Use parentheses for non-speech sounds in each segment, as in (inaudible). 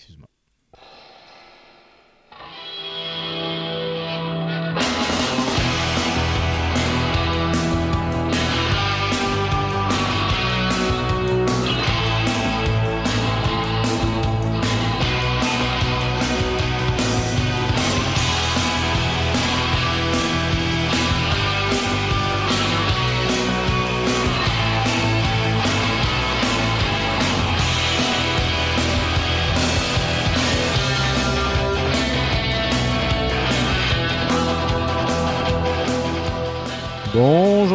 excuse-moi.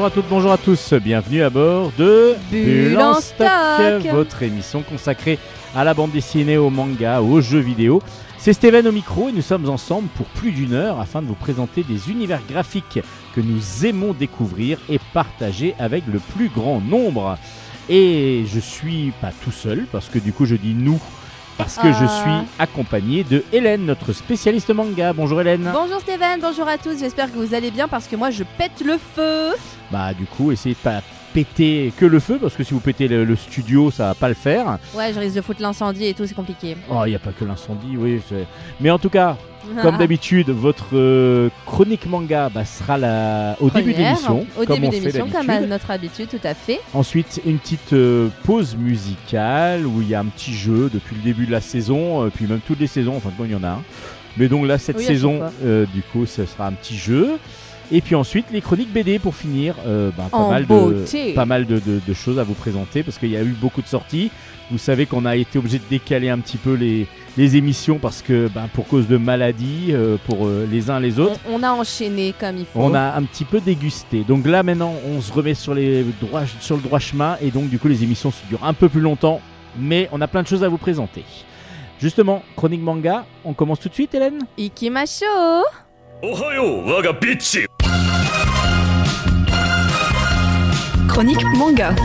Bonjour à toutes, bonjour à tous, bienvenue à bord de Bulle en stock. votre émission consacrée à la bande dessinée, au manga, aux jeux vidéo. C'est Steven au micro et nous sommes ensemble pour plus d'une heure afin de vous présenter des univers graphiques que nous aimons découvrir et partager avec le plus grand nombre. Et je suis pas tout seul parce que du coup je dis nous parce que je Ah. suis accompagné de Hélène, notre spécialiste manga. Bonjour Hélène. Bonjour Steven, bonjour à tous, j'espère que vous allez bien parce que moi je pète le feu. Bah du coup, essayez de pas péter que le feu parce que si vous pétez le, le studio, ça va pas le faire. Ouais, je risque de foutre l'incendie et tout, c'est compliqué. Oh, il y a pas que l'incendie, oui. Mais en tout cas, comme (laughs) d'habitude, votre euh, chronique manga bah, sera la... au début l'émission, Au comme début on de fait l'émission, comme à notre habitude, tout à fait. Ensuite, une petite euh, pause musicale où il y a un petit jeu depuis le début de la saison, euh, puis même toutes les saisons, enfin bon, il y en a un. Mais donc là, cette Oui, saison, euh, du coup, ce sera un petit jeu. Et puis ensuite, les chroniques BD pour finir. Euh, bah, pas, mal de, pas, mal de, choses à vous présenter parce qu'il y a eu beaucoup de sorties. Vous savez qu'on a été obligé de décaler un petit peu les, les émissions parce que bah, pour cause de maladies, euh, pour euh, les uns les autres. On, a enchaîné comme il faut. On a un petit peu dégusté. Donc là maintenant, on se remet sur, les droits, sur le droit chemin et donc du coup, les émissions se durent un peu plus longtemps. Mais on a plein de choses à vous présenter. Justement, chronique manga, on commence tout de suite, Hélène? Ikimasho Ohayo, waga Chronique manga.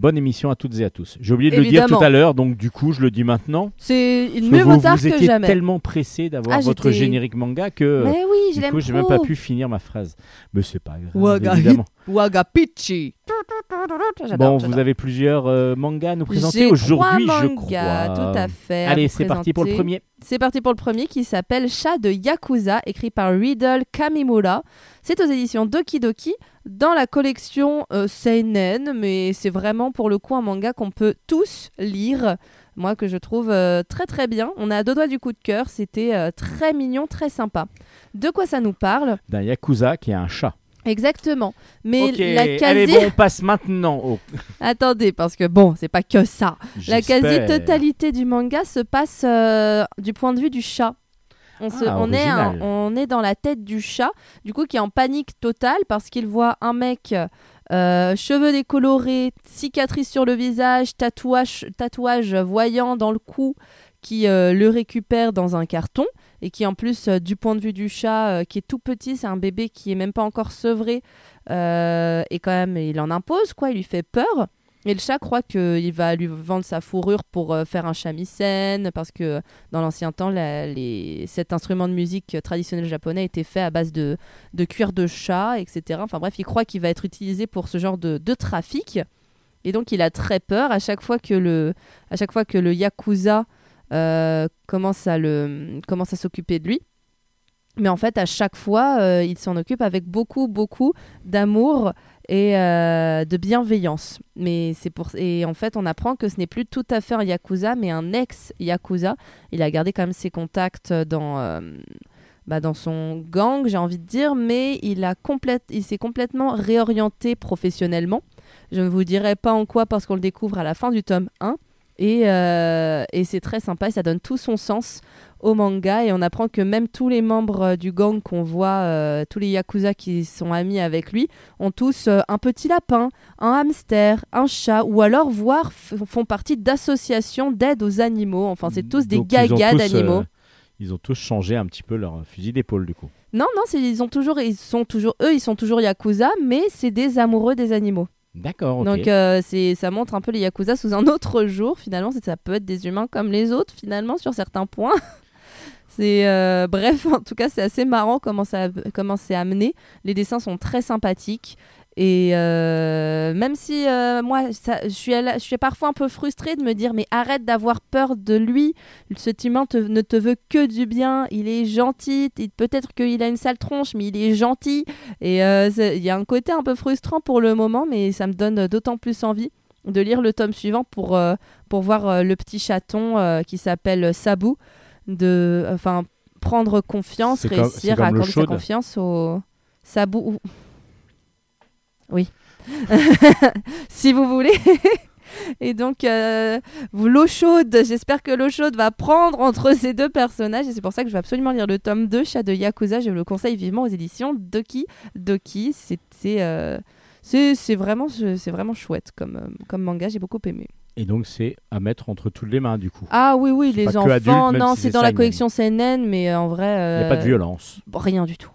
Bonne émission à toutes et à tous. J'ai oublié de le dire tout à l'heure, donc du coup je le dis maintenant. C'est que mieux vaut tard vous que étiez jamais. tellement pressé d'avoir Ah, votre j'étais- générique manga que Mais oui, je du l'aime coup trop. j'ai même pas pu finir ma phrase. Mais c'est pas grave, Waga évidemment. Wagapichi. J'adore, Bon, j'adore. vous avez plusieurs euh, mangas à nous présenter J'ai aujourd'hui, trois je mangas, crois. Tout à fait. à Allez, vous c'est parti pour le présenter. premier. C'est parti pour le premier qui s'appelle Chat de Yakuza, écrit par Riddle Kamimura. C'est aux éditions Doki Doki dans la collection euh, Seinen, mais c'est vraiment pour le coup un manga qu'on peut tous lire. Moi que je trouve euh, très très bien. On a à deux doigts du coup de cœur, c'était euh, très mignon, très sympa. De quoi ça nous parle? D'un Yakuza qui est un chat. Exactement. Mais la allez, quasi... bon, on passe maintenant au. (laughs) Attendez, parce que bon, c'est pas que ça. La J'espère. quasi-totalité du manga se passe euh, du point de vue du chat. On, se- Ah, on, est un- original. on est dans la tête du chat, du coup, qui est en panique totale parce qu'il voit un mec, euh, cheveux décolorés, cicatrices sur le visage, tatouage, tatouage voyant dans le cou, qui euh, le récupère dans un carton et qui, en plus, euh, du point de vue du chat, qui est tout petit, c'est un bébé qui est même pas encore sevré, et quand même, il en impose, quoi, il lui fait peur. Et le chat croit qu'il va lui vendre sa fourrure pour euh, faire un shamisen, parce que dans l'ancien temps, cet instrument de musique traditionnel japonais était fait à base de, de cuir de chat, etc. Enfin bref, il croit qu'il va être utilisé pour ce genre de, de trafic. Et donc il a très peur à chaque fois que le, à chaque fois que le yakuza euh, commence à le, commence à s'occuper de lui. Mais en fait, à chaque fois, euh, il s'en occupe avec beaucoup, beaucoup d'amour et euh, de bienveillance. Mais c'est pour et en fait, on apprend que ce n'est plus tout à fait un yakuza, mais un ex yakuza. Il a gardé quand même ses contacts dans euh, bah, dans son gang, j'ai envie de dire, mais il a il s'est complètement réorienté professionnellement. Je ne vous dirai pas en quoi parce qu'on le découvre à la fin du tome 1. Et, euh, et c'est très sympa, et ça donne tout son sens au manga et on apprend que même tous les membres euh, du gang qu'on voit, euh, tous les yakuza qui sont amis avec lui, ont tous euh, un petit lapin, un hamster, un chat ou alors voire font partie d'associations d'aide aux animaux. Enfin, c'est tous des Donc, gagas d'animaux. ils ont tous changé un petit peu leur fusil d'épaule du coup. Non, non, ils ont toujours, ils sont toujours, eux, ils sont toujours yakuza, mais c'est des amoureux des animaux. D'accord, ok. Donc euh, ça montre un peu les yakuza sous un autre jour. Finalement, ça peut être des humains comme les autres finalement sur certains points. (laughs) c'est euh, bref, en tout cas, c'est assez marrant comment c'est amené. Les dessins sont très sympathiques Et euh, même si euh, moi, ça- je, suis à la- je suis parfois un peu frustrée de me dire mais arrête d'avoir peur de lui. Cet humain te- ne te veut que du bien. Il est gentil. Il- Peut-être qu'il a une sale tronche, mais il est gentil. Et euh, il y a un côté un peu frustrant pour le moment, mais ça me donne d'autant plus envie de lire le tome suivant pour, pour voir le petit chaton qui s'appelle Sabou. De, enfin, prendre confiance, réussir comme à accorder sa confiance au Sabou. Oui. (laughs) si vous voulez. (laughs) Et donc, euh, vous- l'eau chaude, j'espère que l'eau chaude va prendre entre (laughs) ces deux personnages. Et c'est pour ça que je vais absolument lire le tome 2, Chat de Yakuza. Je le conseille vivement aux éditions Doki Doki. C'est euh, vraiment, vraiment chouette comme, euh, comme manga. J'ai beaucoup aimé. Et donc, c'est à mettre entre toutes les mains, du coup. Ah oui, oui, les enfants. adulte, non, si c'est dans la collection CNN, mais euh, en vrai. Il n'y a pas de violence. Rien du tout.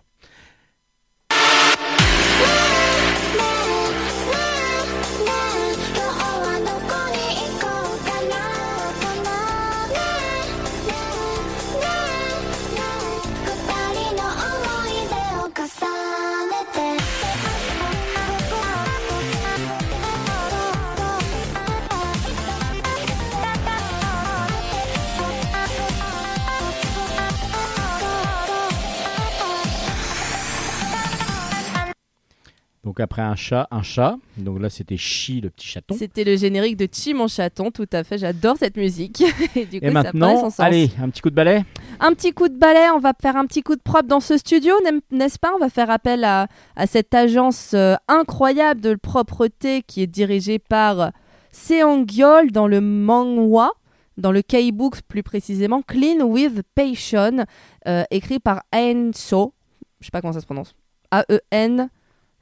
Donc, après un chat, un chat. Donc là, c'était Chi, le petit chaton. C'était le générique de Chi mon chaton, tout à fait. J'adore cette musique. (laughs) Et du coup, Et ça maintenant, son sens. allez, un petit coup de balai. Un petit coup de balai, on va faire un petit coup de propre dans ce studio, n'est-ce pas? On va faire appel à, à cette agence euh, incroyable de propreté qui est dirigée par Seongyol dans le manhwa, dans le K-Books plus précisément, Clean with Passion, euh, écrit par Aen So. Je sais pas comment ça se prononce. A-E-N.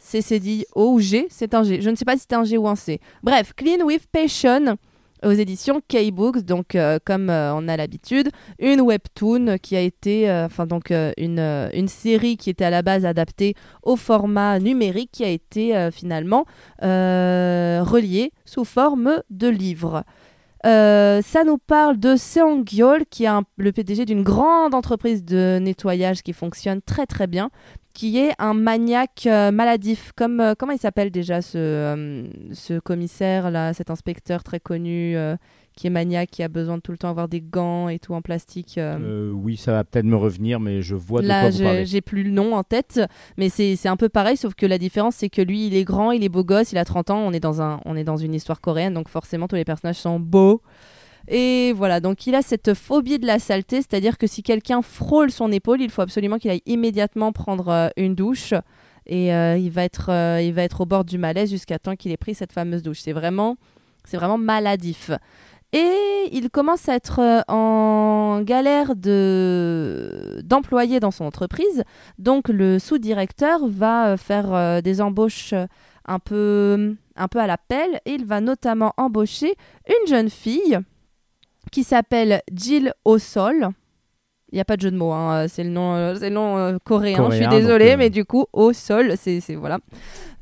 C-C-D-O ou G, c'est un G. Je ne sais pas si c'est un G ou un C. Bref, Clean with Passion aux éditions K-Books, donc euh, comme euh, on a l'habitude, une webtoon qui a été, euh, enfin donc une, une série qui était à la base adaptée au format numérique qui a été finalement reliée sous forme de livre. Ça nous parle de Seong Gyol, qui est le PDG d'une grande entreprise de nettoyage qui fonctionne très très bien, qui est un maniaque euh, maladif. Comme, euh, comment il s'appelle déjà ce, euh, ce commissaire, là, cet inspecteur très connu qui est maniaque, qui a besoin de tout le temps avoir des gants et tout en plastique euh, Euh, oui, ça va peut-être me revenir, mais je vois de Là, quoi vous j'ai parlez. j'ai plus le nom en tête, mais c'est c'est un peu pareil, sauf que la différence, c'est que lui, il est grand, il est beau gosse, il a 30 ans, on est dans, un, on est dans une histoire coréenne, donc forcément, tous les personnages sont beaux. Et voilà, donc il a cette phobie de la saleté, c'est-à-dire que si quelqu'un frôle son épaule, il faut absolument qu'il aille immédiatement prendre euh, une douche. Et euh, il, va être, euh, il va être au bord du malaise jusqu'à temps qu'il ait pris cette fameuse douche. C'est vraiment, c'est vraiment maladif. Et il commence à être en galère de d'employés dans son entreprise. Donc le sous-directeur va faire des embauches un peu, un peu à l'appel et il va notamment embaucher une jeune fille qui s'appelle Jill O'Sol. Il n'y a pas de jeu de mots, hein, c'est le nom, euh, c'est le nom euh, coréen, Je suis désolée, euh, mais du coup, O'Sol, c'est c'est- voilà.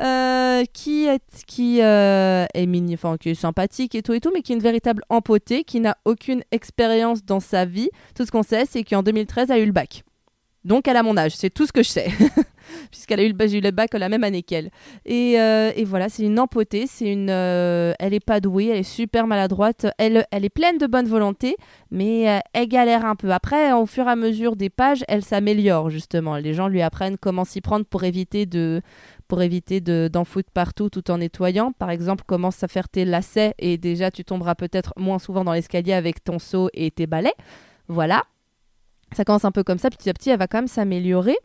Euh, qui est, qui, euh, est mini, qui est sympathique et tout et tout, mais qui est une véritable empotée, qui n'a aucune expérience dans sa vie. Tout ce qu'on sait, c'est qu'en 2013, elle a eu le bac. Donc, elle a mon âge, c'est tout ce que je sais. (laughs) (laughs) Puisqu'elle a eu le, bac- la même année qu'elle. Et, euh, voilà, c'est une empotée, c'est une, euh, elle est pas douée, elle est super maladroite, elle, elle est pleine de bonne volonté, mais euh, elle galère un peu. Après, au fur et à mesure des pages, elle s'améliore justement. Les gens lui apprennent comment s'y prendre pour éviter de, pour éviter de, d'en foutre partout tout en nettoyant. Par exemple, commence à faire tes lacets et déjà tu tomberas peut-être moins souvent dans l'escalier avec ton seau et tes balais. Voilà. Ça commence un peu comme ça, petit à petit, elle va quand même s'améliorer.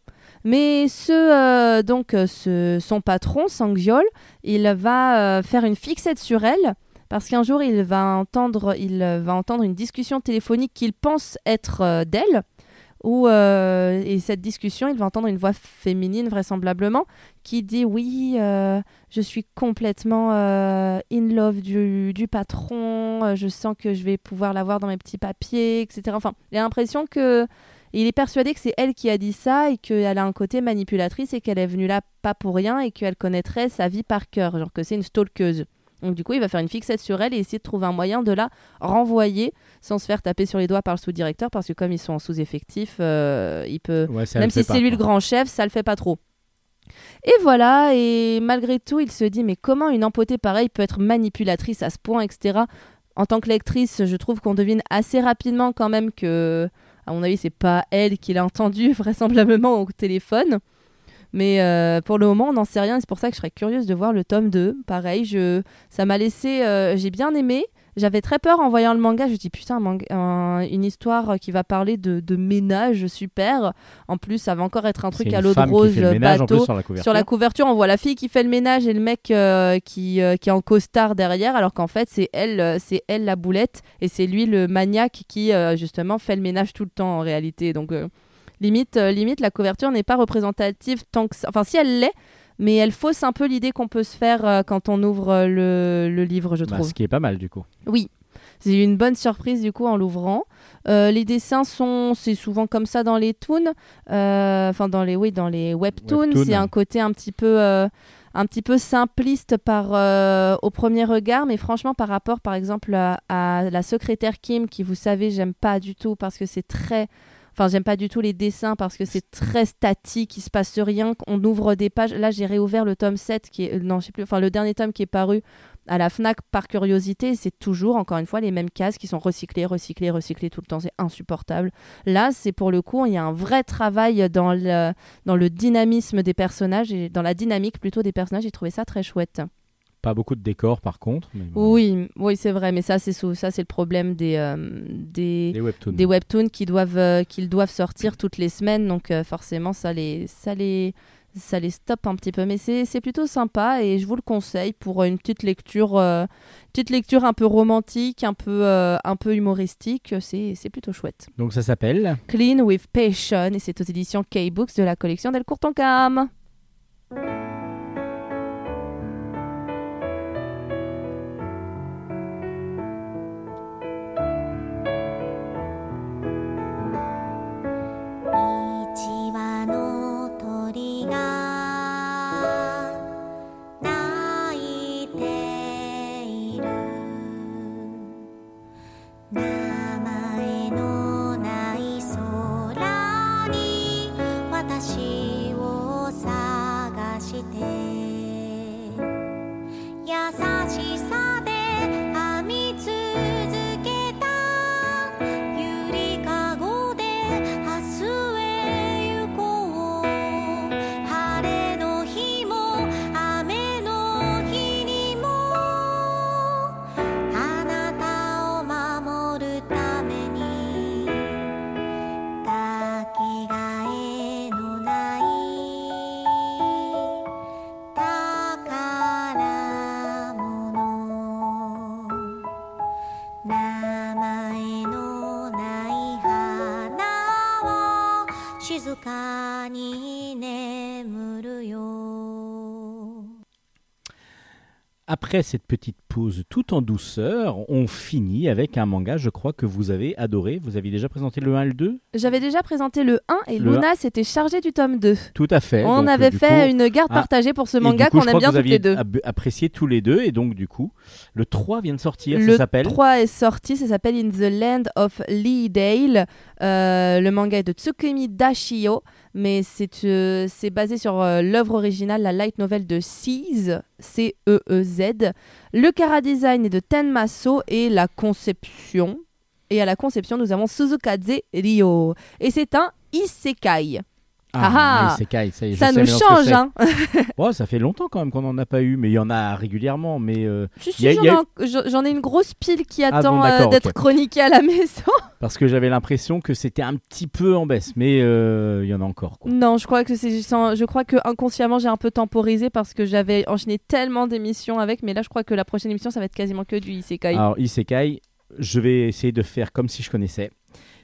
Mais ce, euh, donc, euh, son patron, Sangyol, il va euh, faire une fixette sur elle parce qu'un jour, il va entendre, il va entendre une discussion téléphonique qu'il pense être d'elle. Et cette discussion, il va entendre une voix féminine vraisemblablement qui dit oui, je suis complètement in love du, du patron, je sens que je vais pouvoir l'avoir dans mes petits papiers, etc. Enfin, il a l'impression que il est persuadé que c'est elle qui a dit ça et qu'elle a un côté manipulatrice et qu'elle est venue là pas pour rien et qu'elle connaîtrait sa vie par cœur, genre que c'est une stalkeuse. Donc du coup, il va faire une fixette sur elle et essayer de trouver un moyen de la renvoyer sans se faire taper sur les doigts par le sous-directeur parce que comme ils sont en sous-effectif, euh, il peut Ouais, même si c'est lui le grand chef, ça le fait pas trop. Et voilà, et malgré tout, il se dit mais comment une empotée pareille peut être manipulatrice à ce point, etc. En tant que lectrice, je trouve qu'on devine assez rapidement quand même que, à mon avis, c'est pas elle qui l'a entendu (laughs) vraisemblablement au téléphone. Mais euh, pour le moment, on n'en sait rien. C'est pour ça que je serais curieuse de voir le tome 2. Pareil, je... ça m'a laissé. euh, J'ai bien aimé. J'avais très peur en voyant le manga. Je me dis putain, un manga- un- une histoire qui va parler de, de ménage, super. En plus, ça va encore être un truc à l'eau de qui rose, fait le bateau. plus, sur la couverture. Sur la couverture, on voit la fille qui fait le ménage et le mec euh, qui, euh, qui est en costard derrière, alors qu'en fait, c'est elle, euh, c'est elle la boulette et c'est lui le maniaque qui euh, justement fait le ménage tout le temps en réalité. Donc limite, limite, la couverture n'est pas représentative tant que ça. Enfin, si elle l'est, mais elle fausse un peu l'idée qu'on peut se faire euh, quand on ouvre euh, le, le livre, je Bah, trouve. ce qui est pas mal du coup. Oui. C'est une bonne surprise du coup en l'ouvrant. Euh, les dessins sont, c'est souvent comme ça dans les toons, enfin dans les, oui, dans les webtoons. C'est un côté un petit peu, un petit peu simpliste par euh, au premier regard, mais franchement par rapport, par exemple, à, à la secrétaire Kim, qui vous savez, j'aime pas du tout parce que c'est très Enfin, j'aime pas du tout les dessins parce que c'est très statique, il se passe rien. On ouvre des pages. Là, j'ai réouvert le tome 7, qui est, non, je sais plus, enfin, le dernier tome qui est paru à la Fnac par curiosité. C'est toujours, encore une fois, les mêmes cases qui sont recyclées, recyclées, recyclées tout le temps. C'est insupportable. Là, c'est pour le coup, il y a un vrai travail dans le, dans le dynamisme des personnages et dans la dynamique plutôt des personnages. J'ai trouvé ça très chouette. Pas beaucoup de décors par contre. Mais bon, Oui, oui, c'est vrai, mais ça, c'est ça, c'est le problème des, euh, des, Les webtoons. des webtoons qui doivent, euh, qu'ils doivent sortir toutes les semaines, donc euh, forcément ça les, ça les, ça les stoppe un petit peu, mais c'est, plutôt sympa et je vous le conseille pour une petite lecture, petite lecture un peu romantique, un peu, un peu humoristique, c'est, c'est plutôt chouette. Donc ça s'appelle Clean with Passion et c'est aux éditions K-Books de la collection Del Courtoncam. Après cette petite pause tout en douceur, on finit avec un manga, je crois que vous avez adoré. Vous aviez déjà présenté le 1 et le 2 J'avais déjà présenté le 1 et Le Luna s'était chargée du tome 2. Tout à fait. On Donc, avait fait coup- une garde Ah, partagée pour ce manga qu'on aime bien toutes les deux. apprécié tous les deux. Et donc, du coup, le 3 vient de sortir. Le ça s'appelle 3 est sorti, ça s'appelle In the Land of Lee Dale. Euh, le manga est de Tsukumi Dashio, mais c'est euh, c'est basé sur euh, l'œuvre originale, la light novel de Seize, C-E-E-Z. Le cara design est de Tenmaso et la conception. Et à la conception, nous avons Suzukaze Ryo. Et c'est un isekai. Ah ah. Isekai, ça, y est, Ça nous change, hein. (laughs) Ça fait longtemps quand même qu'on n'en a pas eu, mais il y en a régulièrement. Mais euh, Si, j'en ai une grosse pile qui Ah bon, attend euh, d'être chroniquée à la maison. (laughs) parce que j'avais l'impression que c'était un petit peu en baisse, mais euh, il y en a encore. Quoi. Non, je crois que c'est je crois que inconsciemment j'ai un peu temporisé parce que j'avais enchaîné tellement d'émissions avec, mais là je crois que la prochaine émission ça va être quasiment que du isekai. Alors, Isekai, je vais essayer de faire comme si je connaissais.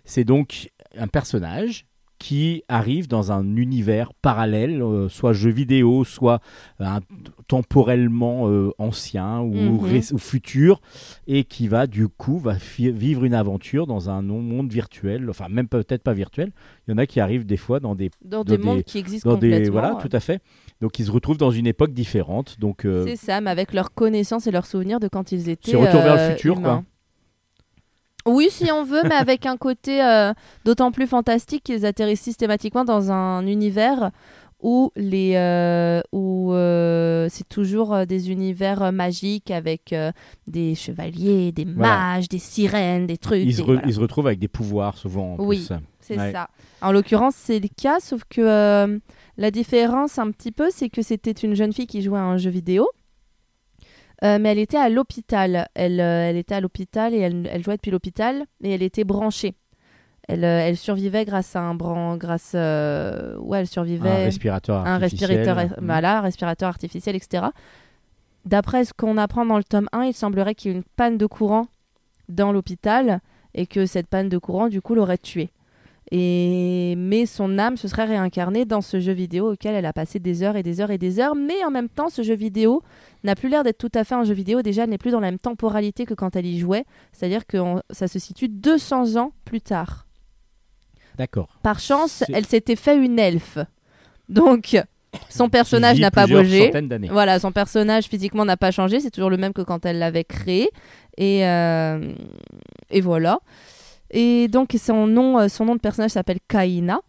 C'est donc un personnage qui arrive dans un univers parallèle, euh, soit jeu vidéo, soit un- temporellement euh, ancien ou, Mhm. ou futur, et qui va du coup va vivre une aventure dans un monde virtuel, enfin même peut-être pas virtuel. Il y en a qui arrivent des fois dans des dans dans des des- mondes qui existent dans des voilà tout à fait. Donc ils se retrouvent dans une époque différente. Donc euh, C'est ça, mais avec leurs connaissances et leurs souvenirs de quand ils étaient. C'est Retour vers le euh, futur, humains. Oui, si on veut, mais avec un côté euh, d'autant plus fantastique qu'ils atterrissent systématiquement dans un univers où, les, euh, où euh, c'est toujours des univers magiques avec des chevaliers, des Voilà. mages, des sirènes, des trucs. Ils se, des- re- voilà. ils se retrouvent avec des pouvoirs souvent. En Oui. C'est Ouais. ça. En l'occurrence, c'est le cas, sauf que la différence un petit peu, c'est que c'était une jeune fille qui jouait à un jeu vidéo. Euh, mais elle était à l'hôpital. Elle, euh, elle était à l'hôpital et elle, elle jouait depuis l'hôpital et elle était branchée. Elle, euh, elle survivait grâce à un bran... grâce euh, ouais, elle survivait Un respirateur un artificiel. respirateur, voilà, respirateur artificiel, etc. D'après ce qu'on apprend dans le tome 1, il semblerait qu'il y ait une panne de courant dans l'hôpital et que cette panne de courant, du coup, l'aurait tuée. Et... Mais son âme se serait réincarnée dans ce jeu vidéo auquel elle a passé des heures et des heures et des heures. Mais en même temps, ce jeu vidéo n'a plus l'air d'être tout à fait un jeu vidéo. Déjà, elle n'est plus dans la même temporalité que quand elle y jouait. C'est-à-dire que on- ça se situe 200 ans plus tard. D'accord. Par chance, elle s'était fait une elfe. Donc, son personnage n'a pas bougé. Voilà, son personnage physiquement n'a pas changé, c'est toujours le même que quand elle l'avait créé. Et, euh, et voilà. Et donc son nom, euh, son nom de personnage s'appelle Kaina.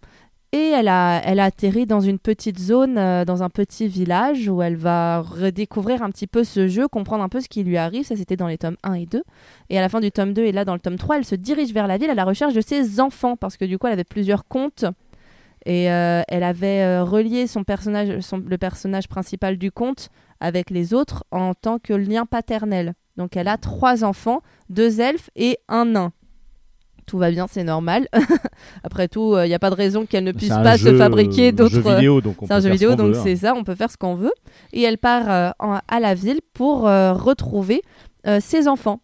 Et elle a, elle a atterri dans une petite zone, euh, dans un petit village où elle va redécouvrir un petit peu ce jeu, comprendre un peu ce qui lui arrive. Ça, c'était dans les tomes 1 et 2. Et à la fin du tome 2 et là dans le tome 3, elle se dirige vers la ville à la recherche de ses enfants parce que du coup, elle avait plusieurs comptes. Et euh, elle avait relié son personnage, son- le personnage principal du conte avec les autres en tant que lien paternel. Donc elle a trois enfants, deux elfes et un nain. Tout va bien, c'est normal. (laughs) Après tout, il n'y a pas de raison qu'elle ne puisse pas se fabriquer d'autres. jeu vidéo, donc on C'est un jeu ce vidéo, donc veut, hein. c'est ça, on peut faire ce qu'on veut. Et elle part euh, en- à la ville pour euh, retrouver euh, ses enfants.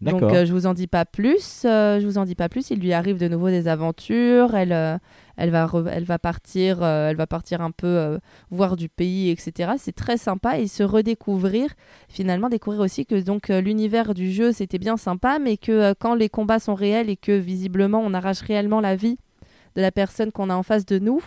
Donc euh, je vous en dis pas plus. euh, je vous en dis pas plus. Il lui arrive de nouveau des aventures. Elle, euh, elle va, re- elle va partir, euh, elle va partir un peu euh, voir du pays, etc. C'est très sympa et se redécouvrir. Finalement, découvrir aussi que donc euh, l'univers du jeu c'était bien sympa, mais que quand les combats sont réels et que visiblement on arrache réellement la vie de la personne qu'on a en face de nous.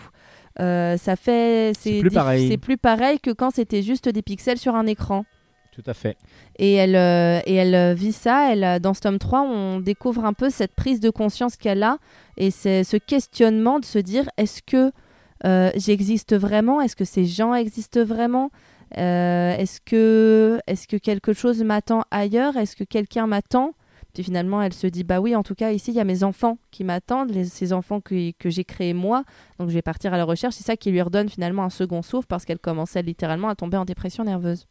ça fait C'est plus diff- pareil. c'est plus pareil que quand c'était juste des pixels sur un écran. Tout à fait. Et elle, euh, euh, vit ça. Euh, dans ce tome 3, on découvre un peu cette prise de conscience qu'elle a et ce questionnement de se dire est-ce que j'existe vraiment? Est-ce que ces gens existent vraiment? Est-ce que, quelque chose m'attend ailleurs? Est-ce que quelqu'un m'attend? Puis finalement, elle se dit bah oui, en tout cas, ici, il y a mes enfants qui m'attendent, ces enfants que, que j'ai créés moi. Donc je vais partir à la recherche. C'est ça qui lui redonne finalement un second souffle parce qu'elle commençait littéralement à tomber en dépression nerveuse.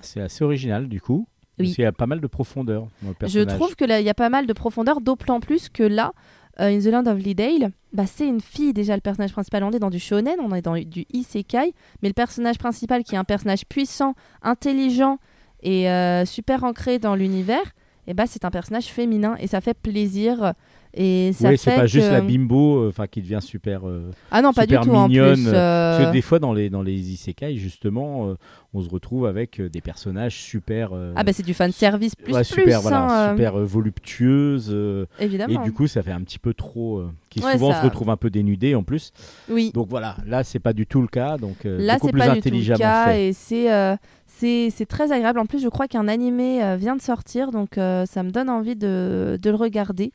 C'est assez original du coup. Oui. Qu'il y a pas mal de profondeur dans le Je trouve que là, il y a pas mal de profondeur, d'autant plus que là, euh, In the Land of Leadale, bah, c'est une fille déjà le personnage principal. On est dans du shonen, on est dans du isekai, mais le personnage principal qui est un personnage puissant, intelligent et euh, super ancré dans l'univers, et bah, c'est un personnage féminin et ça fait plaisir. Et ça Oui, c'est pas juste la bimbo, euh, enfin qui devient super. euh, Ah non, pas du tout en mignonne, plus. Parce euh, que des fois dans les dans les isekai justement, on se retrouve avec des personnages super. Ah bah c'est du fan service plus ouais, plus, super, voilà, hein, super voluptueuses. euh, évidemment. et du coup, ça fait un petit peu trop. qui Ouais, souvent ça- se retrouvent un peu dénudés en plus. oui. Donc voilà, là c'est pas du tout le cas. Donc Là, beaucoup c'est plus pas du tout le cas fait. et c'est c'est c'est très agréable. En plus, je crois qu'un animé vient de sortir, donc ça me donne envie de, de le regarder.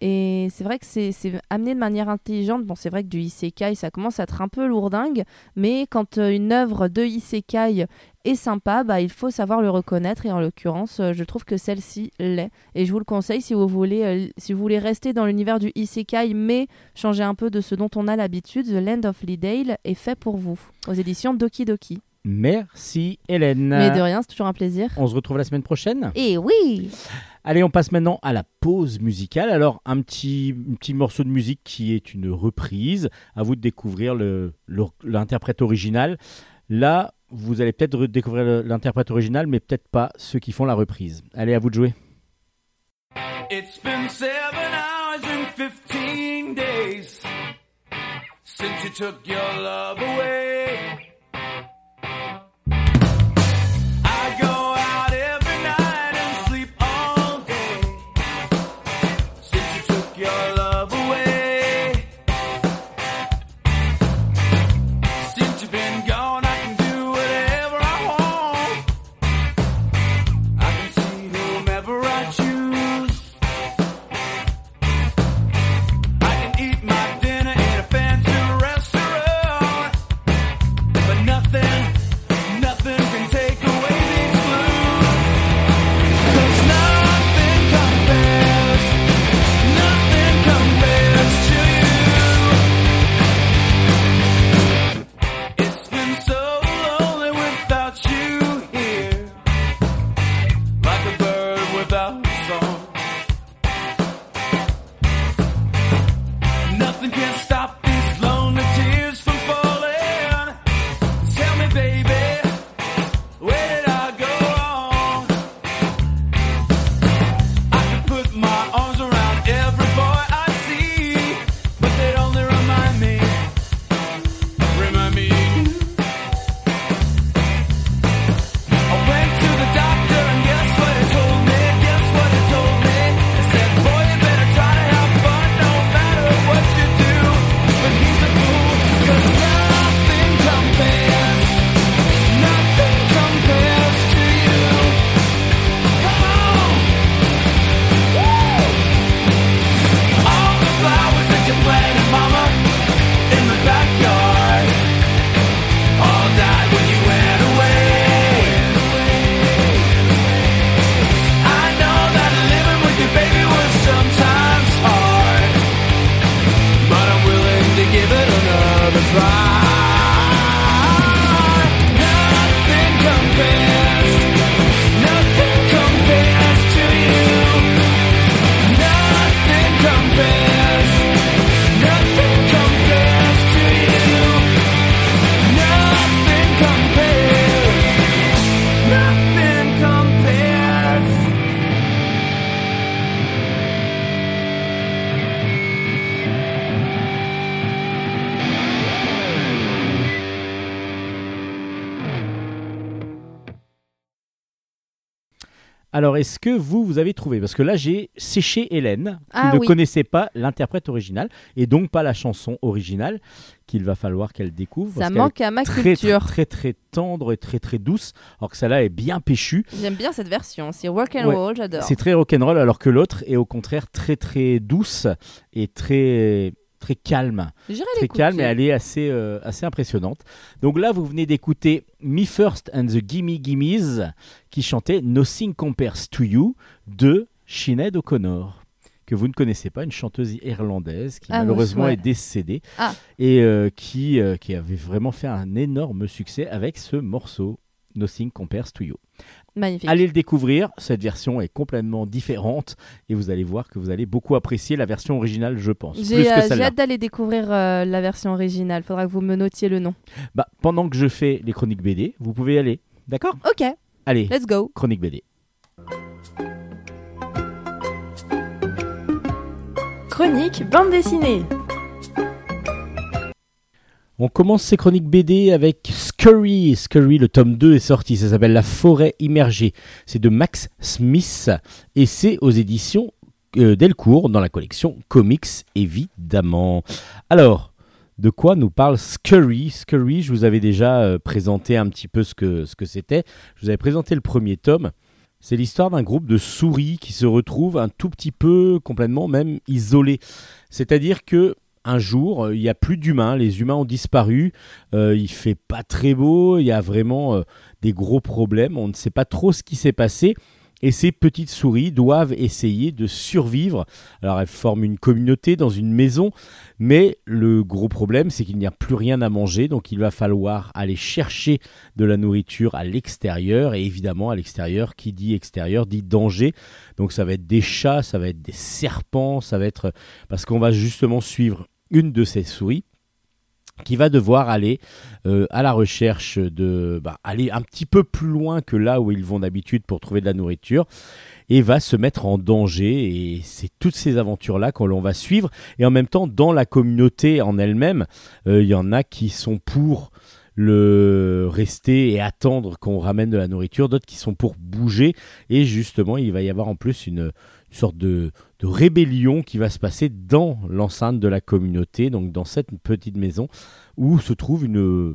Et c'est vrai que c'est amené de manière intelligente. Bon, c'est vrai que du isekai, ça commence à être un peu lourdingue, mais quand euh, une œuvre de isekai est sympa, bah, il faut savoir le reconnaître. Et en l'occurrence, euh, je trouve que celle-ci l'est. Et je vous le conseille si vous voulez, euh, si vous voulez rester dans l'univers du isekai, mais changer un peu de ce dont on a l'habitude. The Land of Leadale est fait pour vous, aux éditions Doki Doki. Merci Hélène. Mais de rien, c'est toujours un plaisir. On se retrouve la semaine prochaine. Et oui Allez, on passe maintenant à la pause musicale. Alors, un petit, morceau de musique qui est une reprise. À vous de découvrir l'interprète original. Là, vous allez peut-être découvrir l'interprète original, mais peut-être pas ceux qui font la reprise. Allez, à vous de jouer. Alors, est-ce que vous, vous avez trouvé? Parce que là, j'ai séché Hélène, qui Ah ne oui. connaissait pas l'interprète original, et donc pas la chanson originale, qu'il va falloir qu'elle découvre. Ça parce manque à ma très, culture. très, très, très tendre et très, très douce, alors que celle-là est bien péchue. J'aime bien cette version. C'est rock and Ouais. roll, j'adore. C'est très rock'n'roll, alors que l'autre est au contraire très, très douce et très, très calme. Très calme et elle est assez, euh, assez impressionnante. Donc là, vous venez d'écouter Me First and the Gimme Gimmes qui chantait Nothing Compares to You de Sinead O'Connor que vous ne connaissez pas, une chanteuse irlandaise qui Ah, malheureusement est décédée Ah. et euh, qui, euh, qui avait vraiment fait un énorme succès avec ce morceau Nothing Compares to You. Magnifique. Allez le découvrir, cette version est complètement différente et vous allez voir que vous allez beaucoup apprécier la version originale, je pense. J'ai euh, hâte d'aller découvrir euh, la version originale. Faudra que vous me notiez le nom. Bah, pendant que je fais les chroniques BD, vous pouvez y aller. D'accord? Ok, Allez, let's go. chronique BD. Chronique bande dessinée. On commence ces chroniques BD avec Scurry. Scurry, le tome 2 est sorti. Ça s'appelle La forêt immergée. C'est de Max Smith et c'est aux éditions euh, Delcourt dans la collection Comics, évidemment. Alors, de quoi nous parle Scurry? Scurry, je vous avais déjà euh, présenté un petit peu ce que ce que c'était. Je vous avais présenté le premier tome. C'est l'histoire d'un groupe de souris qui se retrouvent un tout petit peu, complètement même isolés. C'est-à-dire que un jour, euh, il n'y a plus d'humains, les humains ont disparu, euh, il fait pas très beau, il y a vraiment euh, des gros problèmes, on ne sait pas trop ce qui s'est passé. Et ces petites souris doivent essayer de survivre. Alors elles forment une communauté dans une maison, mais le gros problème c'est qu'il n'y a plus rien à manger, donc il va falloir aller chercher de la nourriture à l'extérieur. Et évidemment à l'extérieur, qui dit extérieur dit danger. Donc ça va être des chats, ça va être des serpents, ça va être... Parce qu'on va justement suivre une de ces souris qui va devoir aller euh, à la recherche de bah, aller un petit peu plus loin que là où ils vont d'habitude pour trouver de la nourriture et va se mettre en danger. Et c'est toutes ces aventures là qu'on l'on va suivre. Et en même temps dans la communauté en elle-même euh, il y en a qui sont pour le rester et attendre qu'on ramène de la nourriture d'autres qui sont pour bouger. Et justement il va y avoir en plus une, une sorte de, rébellion qui va se passer dans l'enceinte de la communauté, donc dans cette petite maison où se trouve une,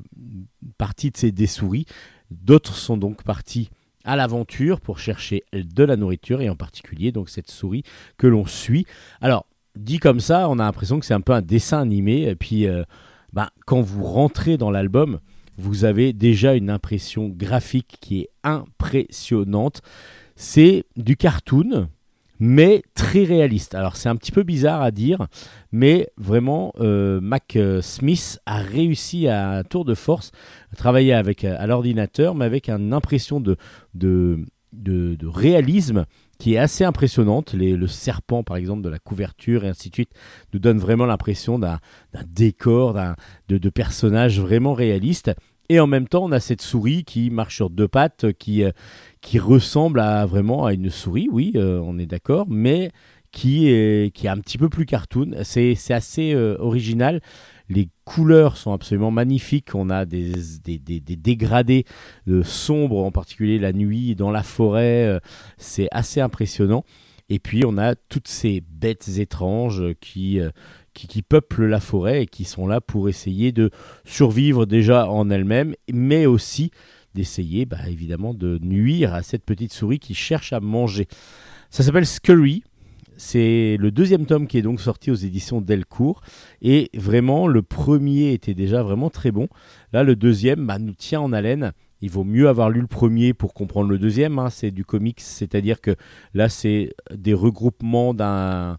partie de ces des souris. D'autres sont donc partis à l'aventure pour chercher de la nourriture et en particulier donc cette souris que l'on suit. Alors dit comme ça, on a l'impression que c'est un peu un dessin animé et puis euh, bah, quand vous rentrez dans l'album, vous avez déjà une impression graphique qui est impressionnante. C'est du cartoon, mais très réaliste. Alors c'est un petit peu bizarre à dire, mais vraiment euh, Mac euh, Smith a réussi à un tour de force à travailler avec euh, à l'ordinateur, mais avec une impression de, de, de, réalisme qui est assez impressionnante. Le serpent, par exemple, de la couverture et ainsi de suite, nous donne vraiment l'impression d'un décor, de, de personnages vraiment réalistes. Et en même temps, on a cette souris qui marche sur deux pattes, qui, euh, qui ressemble à vraiment à une souris, oui, euh, on est d'accord, mais qui est, qui est un petit peu plus cartoon. C'est assez euh, original. Les couleurs sont absolument magnifiques. On a des, des, des- des dégradés sombres, en particulier la nuit dans la forêt. C'est assez impressionnant. Et puis on a toutes ces bêtes étranges qui, qui, peuplent la forêt et qui sont là pour essayer de survivre déjà en elles-mêmes, mais aussi d'essayer bah, évidemment de nuire à cette petite souris qui cherche à manger. Ça s'appelle Scurry. C'est le deuxième tome qui est donc sorti aux éditions Delcourt. Et vraiment, le premier était déjà vraiment très bon. Là, le deuxième bah, nous tient en haleine. Il vaut mieux avoir lu le premier pour comprendre le deuxième. hein. C'est du comics, c'est-à-dire que là, c'est des regroupements d'un.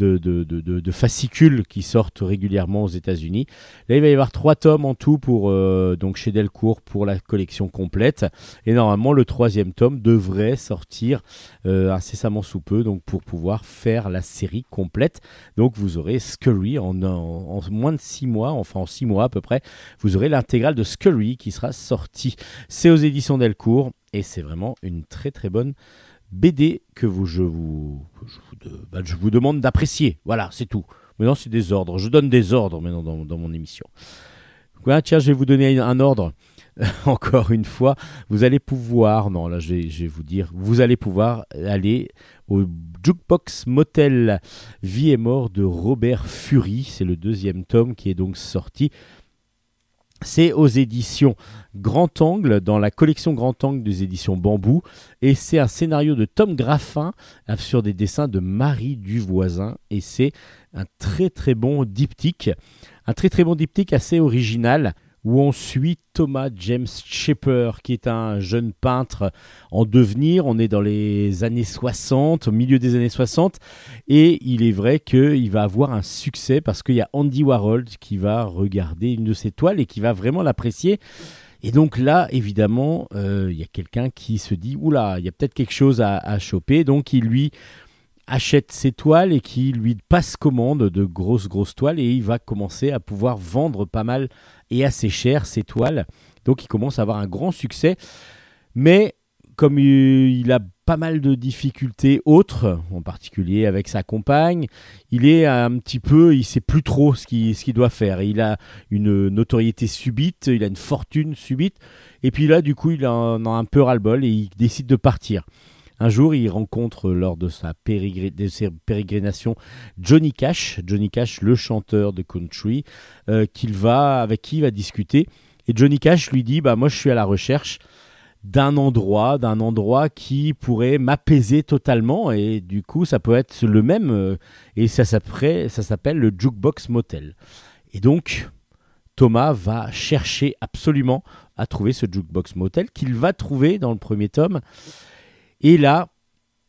De, fascicules qui sortent régulièrement aux États-Unis. Là, il va y avoir trois tomes en tout pour euh, donc chez Delcourt pour la collection complète. Et normalement, le troisième tome devrait sortir euh, incessamment sous peu, donc pour pouvoir faire la série complète. Donc, vous aurez Scurry en, en- moins de six mois, enfin en six mois à peu près, vous aurez l'intégrale de Scurry qui sera sortie. C'est aux éditions Delcourt et c'est vraiment une très très bonne BD que vous, je, vous, que je, vous demande d'apprécier. Voilà, c'est tout. Maintenant, c'est des ordres. Je donne des ordres maintenant dans, mon émission. Tiens, je vais vous donner un ordre. (laughs) encore une fois, vous allez pouvoir, non là je vais vous dire, vous allez pouvoir aller au Jukebox Motel Vie et mort de Robert Fury. C'est le deuxième tome qui est donc sorti. C'est aux éditions Grand Angle, dans la collection Grand Angle des éditions Bambou. Et c'est un scénario de Tom Graffin euh, sur des dessins de Marie Duvoisin. Et c'est un très très bon diptyque. Un très très bon diptyque assez original où on suit Thomas James Shepper, qui est un jeune peintre en devenir. On est dans les années 60, au milieu des années 60, et il est vrai qu'il va avoir un succès parce qu'il y a Andy Warhol qui va regarder une de ses toiles et qui va vraiment l'apprécier. Et donc là, évidemment, euh, il y a quelqu'un qui se dit, oula, il y a peut-être quelque chose à, à choper, donc il lui achète ses toiles et qui lui passe commande de grosses grosses toiles et il va commencer à pouvoir vendre pas mal et assez cher ses toiles. Donc il commence à avoir un grand succès. Mais comme il a pas mal de difficultés autres, en particulier avec sa compagne, il est un petit peu, il sait plus trop ce qu'il ce qu'il doit faire. Il a une notoriété subite, il a une fortune subite, et puis là, du coup, il en a un peu ras-le-bol et il décide de partir. Un jour, il rencontre lors de, sa pérégrinations Johnny Cash, Johnny Cash, le chanteur de country, euh, qu'il va, avec qui il va discuter. Et Johnny Cash lui dit, bah moi je suis à la recherche d'un endroit, d'un endroit qui pourrait m'apaiser totalement. Et du coup, ça peut être le même. euh, et ça s'appelle, ça s'appelle le Jukebox Motel. Et donc, Thomas va chercher absolument à trouver ce Jukebox Motel qu'il va trouver dans le premier tome. Et là,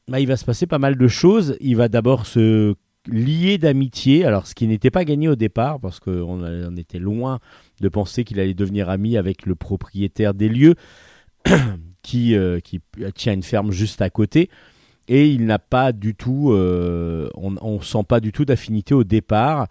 bah, il va se passer pas mal de choses. Il va d'abord se lier d'amitié, alors ce qui n'était pas gagné au départ, parce qu'on on était loin de penser qu'il allait devenir ami avec le propriétaire des lieux, (coughs) qui, euh, qui tient une ferme juste à côté. Et il n'a pas du tout, euh, on, on sent pas du tout d'affinité au départ.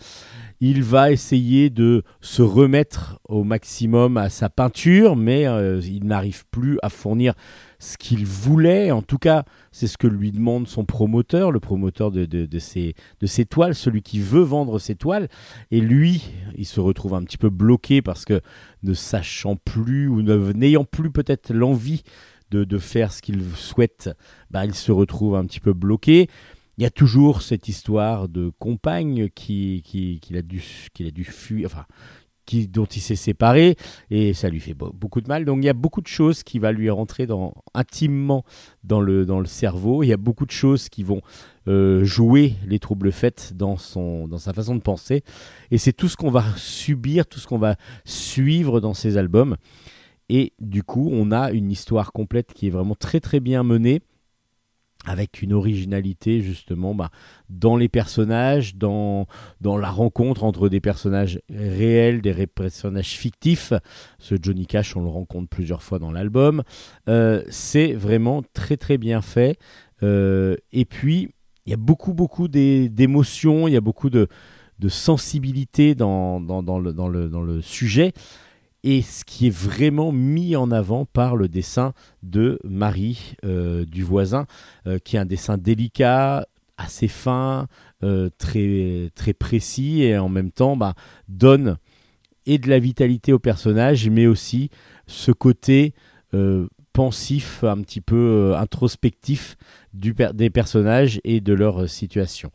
Il va essayer de se remettre au maximum à sa peinture, mais euh, il n'arrive plus à fournir ce qu'il voulait. En tout cas, c'est ce que lui demande son promoteur, le promoteur de, de, ses, de ses toiles, celui qui veut vendre ses toiles. Et lui, il se retrouve un petit peu bloqué parce que ne sachant plus ou n'ayant plus peut-être l'envie de, de faire ce qu'il souhaite, bah, il se retrouve un petit peu bloqué. Il y a toujours cette histoire de compagne qui, qui, a dû, qu'il a dû fuir, enfin, dont il s'est séparé, et ça lui fait be- beaucoup de mal. Donc il y a beaucoup de choses qui va lui rentrer dans, intimement dans le, dans le cerveau. Il y a beaucoup de choses qui vont euh, jouer les troubles faits dans, son, dans sa façon de penser. Et c'est tout ce qu'on va subir, tout ce qu'on va suivre dans ces albums. Et du coup, on a une histoire complète qui est vraiment très très bien menée avec une originalité justement bah, dans les personnages, dans, la rencontre entre des personnages réels, des personnages fictifs. Ce Johnny Cash, on le rencontre plusieurs fois dans l'album. Euh, c'est vraiment très très bien fait. Euh, et puis, il y a beaucoup beaucoup d'émotions, il y a beaucoup de, sensibilité dans le sujet. Et ce qui est vraiment mis en avant par le dessin de Marie euh, du voisin, euh, qui est un dessin délicat, assez fin, euh, très, très précis, et en même temps bah, donne et de la vitalité au personnage, mais aussi ce côté pensif, un petit peu introspectif des personnages et de leur situation.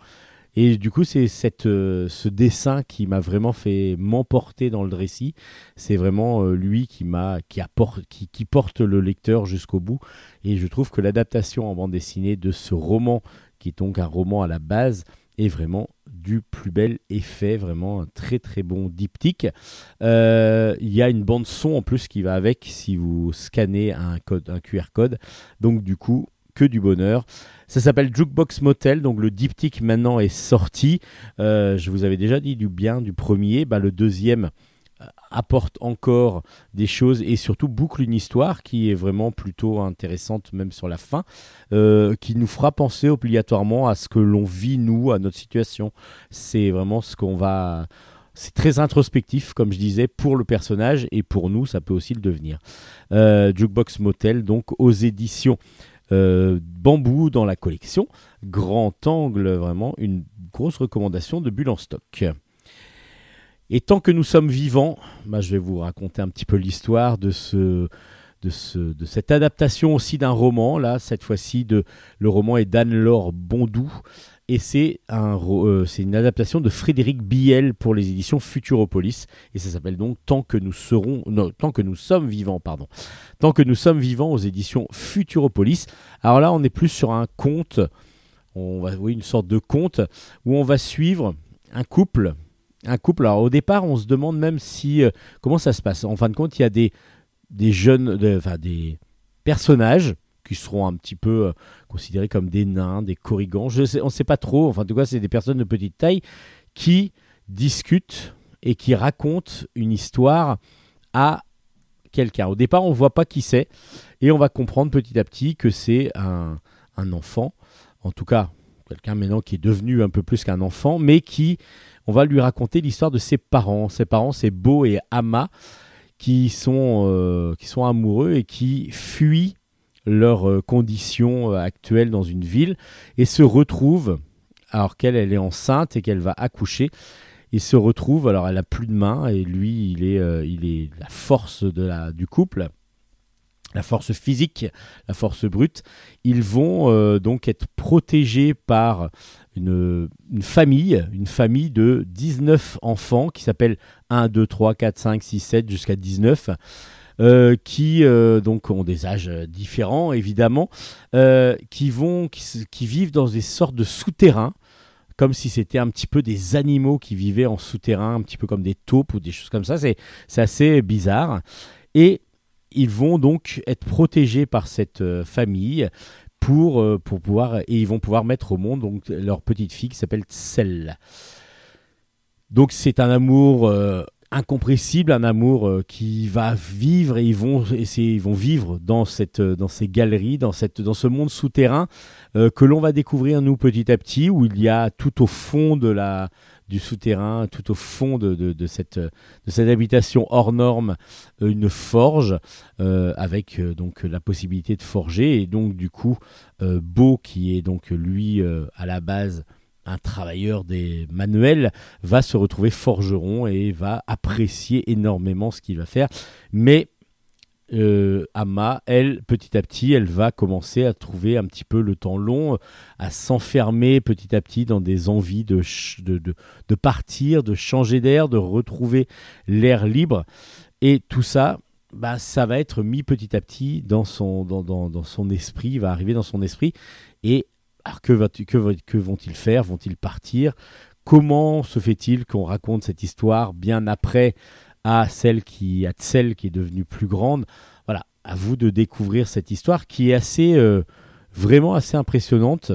Et du coup, c'est cette, euh, ce dessin qui m'a vraiment fait m'emporter dans le récit. C'est vraiment euh, lui qui, m'a, qui, apporte, qui, qui porte le lecteur jusqu'au bout. Et je trouve que l'adaptation en bande dessinée de ce roman, qui est donc un roman à la base, est vraiment du plus bel effet, vraiment un très très bon diptyque. Euh, Il y a une bande son en plus qui va avec si vous scannez un, code, un QR code. Donc du coup, que du bonheur. Ça s'appelle Jukebox Motel, donc le diptyque maintenant est sorti. Euh, je vous avais déjà dit du bien du premier, bah, le deuxième euh, apporte encore des choses et surtout boucle une histoire qui est vraiment plutôt intéressante même sur la fin, euh, qui nous fera penser obligatoirement à ce que l'on vit nous, à notre situation. C'est vraiment ce qu'on va... C'est très introspectif, comme je disais, pour le personnage et pour nous, ça peut aussi le devenir. Jukebox Motel, donc aux éditions euh, Bambou dans la collection. Grand angle, vraiment une grosse recommandation de Bulle en stock. Et tant que nous sommes vivants, bah, je vais vous raconter un petit peu l'histoire de ce, de, de cette adaptation aussi d'un roman. Là, cette fois-ci, le roman est d'Anne-Laure Bondou et euh, c'est une adaptation de Frédéric Biel pour les éditions Futuropolis et ça s'appelle donc Tant que nous serons, non, tant que nous sommes vivants, pardon, Tant que nous sommes vivants aux éditions Futuropolis. Alors là, on est plus sur un conte, on va, oui, une sorte de conte où on va suivre un couple. Un couple. Alors au départ, on se demande même si euh, comment ça se passe. En fin de compte, il y a des jeunes, enfin des personnages qui seront un petit peu euh, considérés comme des nains, des corrigans. On ne sait pas trop. Enfin, en tout cas, c'est des personnes de petite taille qui discutent et qui racontent une histoire à quelqu'un. Au départ, on ne voit pas qui c'est et on va comprendre petit à petit que c'est un, enfant. En tout cas, quelqu'un maintenant qui est devenu un peu plus qu'un enfant, mais qui, on va lui raconter l'histoire de ses parents. Ses parents, c'est Beau et Ama, qui sont, euh, qui sont amoureux et qui fuient leurs euh, conditions euh, actuelles dans une ville et se retrouvent, alors qu'elle elle est enceinte et qu'elle va accoucher, ils se retrouvent, alors elle a plus de main et lui il est, euh, il est la force de la, du couple, la force physique, la force brute. Ils vont euh, donc être protégés par une, une famille, une famille de 19 enfants qui s'appelle 1, 2, 3, 4, 5, 6, 7 jusqu'à 19. Euh, qui euh, donc ont des âges euh, différents évidemment, qui vont, qui, vivent dans des sortes de souterrains, comme si c'était un petit peu des animaux qui vivaient en souterrain, un petit peu comme des taupes ou des choses comme ça. C'est assez bizarre. Et ils vont donc être protégés par cette famille pour, pour pouvoir et ils vont pouvoir mettre au monde donc leur petite fille qui s'appelle Tsel. Donc c'est un amour euh, incompressible, un amour euh, qui va vivre et ils vont vivre euh, dans ces galeries, dans ce monde souterrain euh, que l'on va découvrir nous petit à petit où il y a tout au fond de la du souterrain, tout au fond de, cette, habitation hors norme, une forge avec donc la possibilité de forger. Et donc du coup Beau qui est donc lui à la base un travailleur des manuels va se retrouver forgeron et va apprécier énormément ce qu'il va faire mais euh, Ama, elle, petit à petit, elle va commencer à trouver un petit peu le temps long, à s'enfermer petit à petit dans des envies de, de, de partir, de changer d'air, de retrouver l'air libre. Et tout ça, bah, ça va être mis petit à petit dans son, dans, dans, dans son esprit, va arriver dans son esprit. Et alors, que, vont-ils faire? Vont-ils partir? Comment se fait-il qu'on raconte cette histoire bien après à celle qui, à celle qui est devenue plus grande? Voilà, à vous de découvrir cette histoire qui est euh, vraiment assez impressionnante.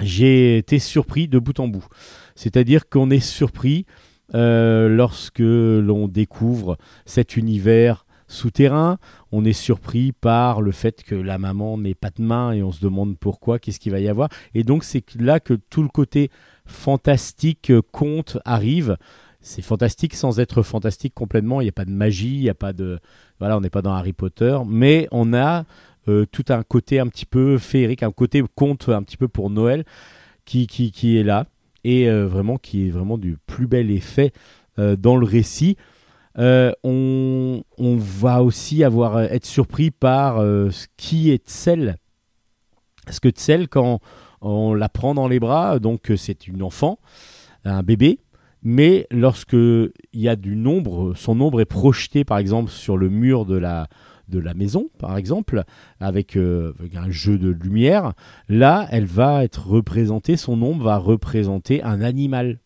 J'ai été surpris de bout en bout. C'est-à-dire qu'on est surpris euh, lorsque l'on découvre cet univers souterrain. On est surpris par le fait que la maman n'ait pas de main et on se demande pourquoi, qu'est-ce qu'il va y avoir. Et donc c'est là que tout le côté fantastique, euh, conte arrive. C'est fantastique sans être fantastique complètement. Il n'y a pas de magie, il n'y a pas de. Voilà, on n'est pas dans Harry Potter, mais on a euh, tout un côté un petit peu féerique, un côté conte un petit peu pour Noël qui, qui, qui est là et euh, vraiment qui est vraiment du plus bel effet dans le récit. Euh, on, va aussi avoir être surpris par euh, qui est Tsel. Parce que Tsel, quand on la prend dans les bras, donc euh, c'est une enfant, un bébé, mais lorsque il y a du nombre, son ombre est projeté par exemple sur le mur de la, maison, par exemple, avec, euh, avec un jeu de lumière, là, elle va être représentée, son ombre va représenter un animal.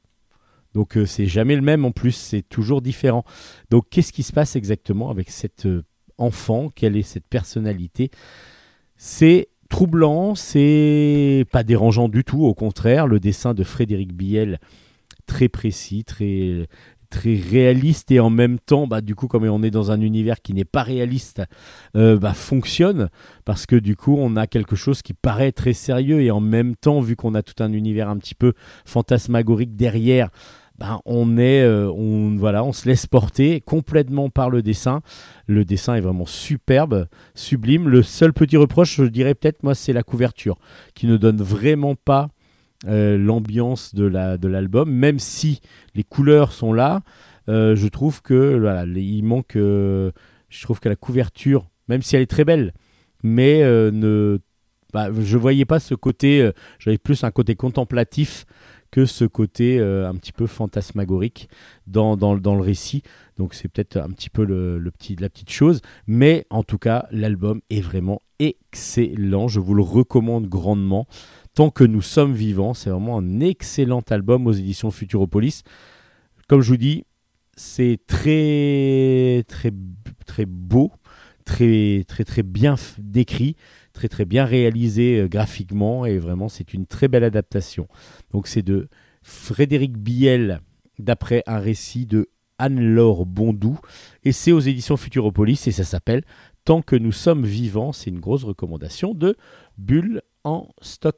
Donc euh, c'est jamais le même en plus, c'est toujours différent. Donc qu'est-ce qui se passe exactement avec cet euh, enfant? Quelle est cette personnalité? C'est troublant, c'est pas dérangeant du tout, au contraire, le dessin de Frédéric Biel très précis, très très réaliste et en même temps, bah, du coup, comme on est dans un univers qui n'est pas réaliste, euh, bah, fonctionne. Parce que du coup, on a quelque chose qui paraît très sérieux et en même temps, vu qu'on a tout un univers un petit peu fantasmagorique derrière, bah, on est, euh, on voilà, on se laisse porter complètement par le dessin. Le dessin est vraiment superbe, sublime. Le seul petit reproche, je dirais peut-être, moi, c'est la couverture qui ne donne vraiment pas euh, l'ambiance de la de l'album, même si les couleurs sont là. euh, je trouve que voilà, il manque. je trouve que la couverture, même si elle est très belle, mais ne, bah, je voyais pas ce côté. J'avais plus un côté contemplatif que ce côté euh, un petit peu fantasmagorique dans, dans, dans le récit. Donc c'est peut-être un petit peu le, petit, la petite chose. Mais en tout cas, l'album est vraiment excellent. Je vous le recommande grandement. Tant que nous sommes vivants, c'est vraiment un excellent album aux éditions Futuropolis. Comme je vous dis, c'est très très très beau, très très très bien décrit, très très bien réalisé euh, graphiquement et vraiment c'est une très belle adaptation. Donc c'est de Frédéric Biel d'après un récit de Anne-Laure Bondou et c'est aux éditions Futuropolis et ça s'appelle Tant que nous sommes vivants. C'est une grosse recommandation de Bulle en stock.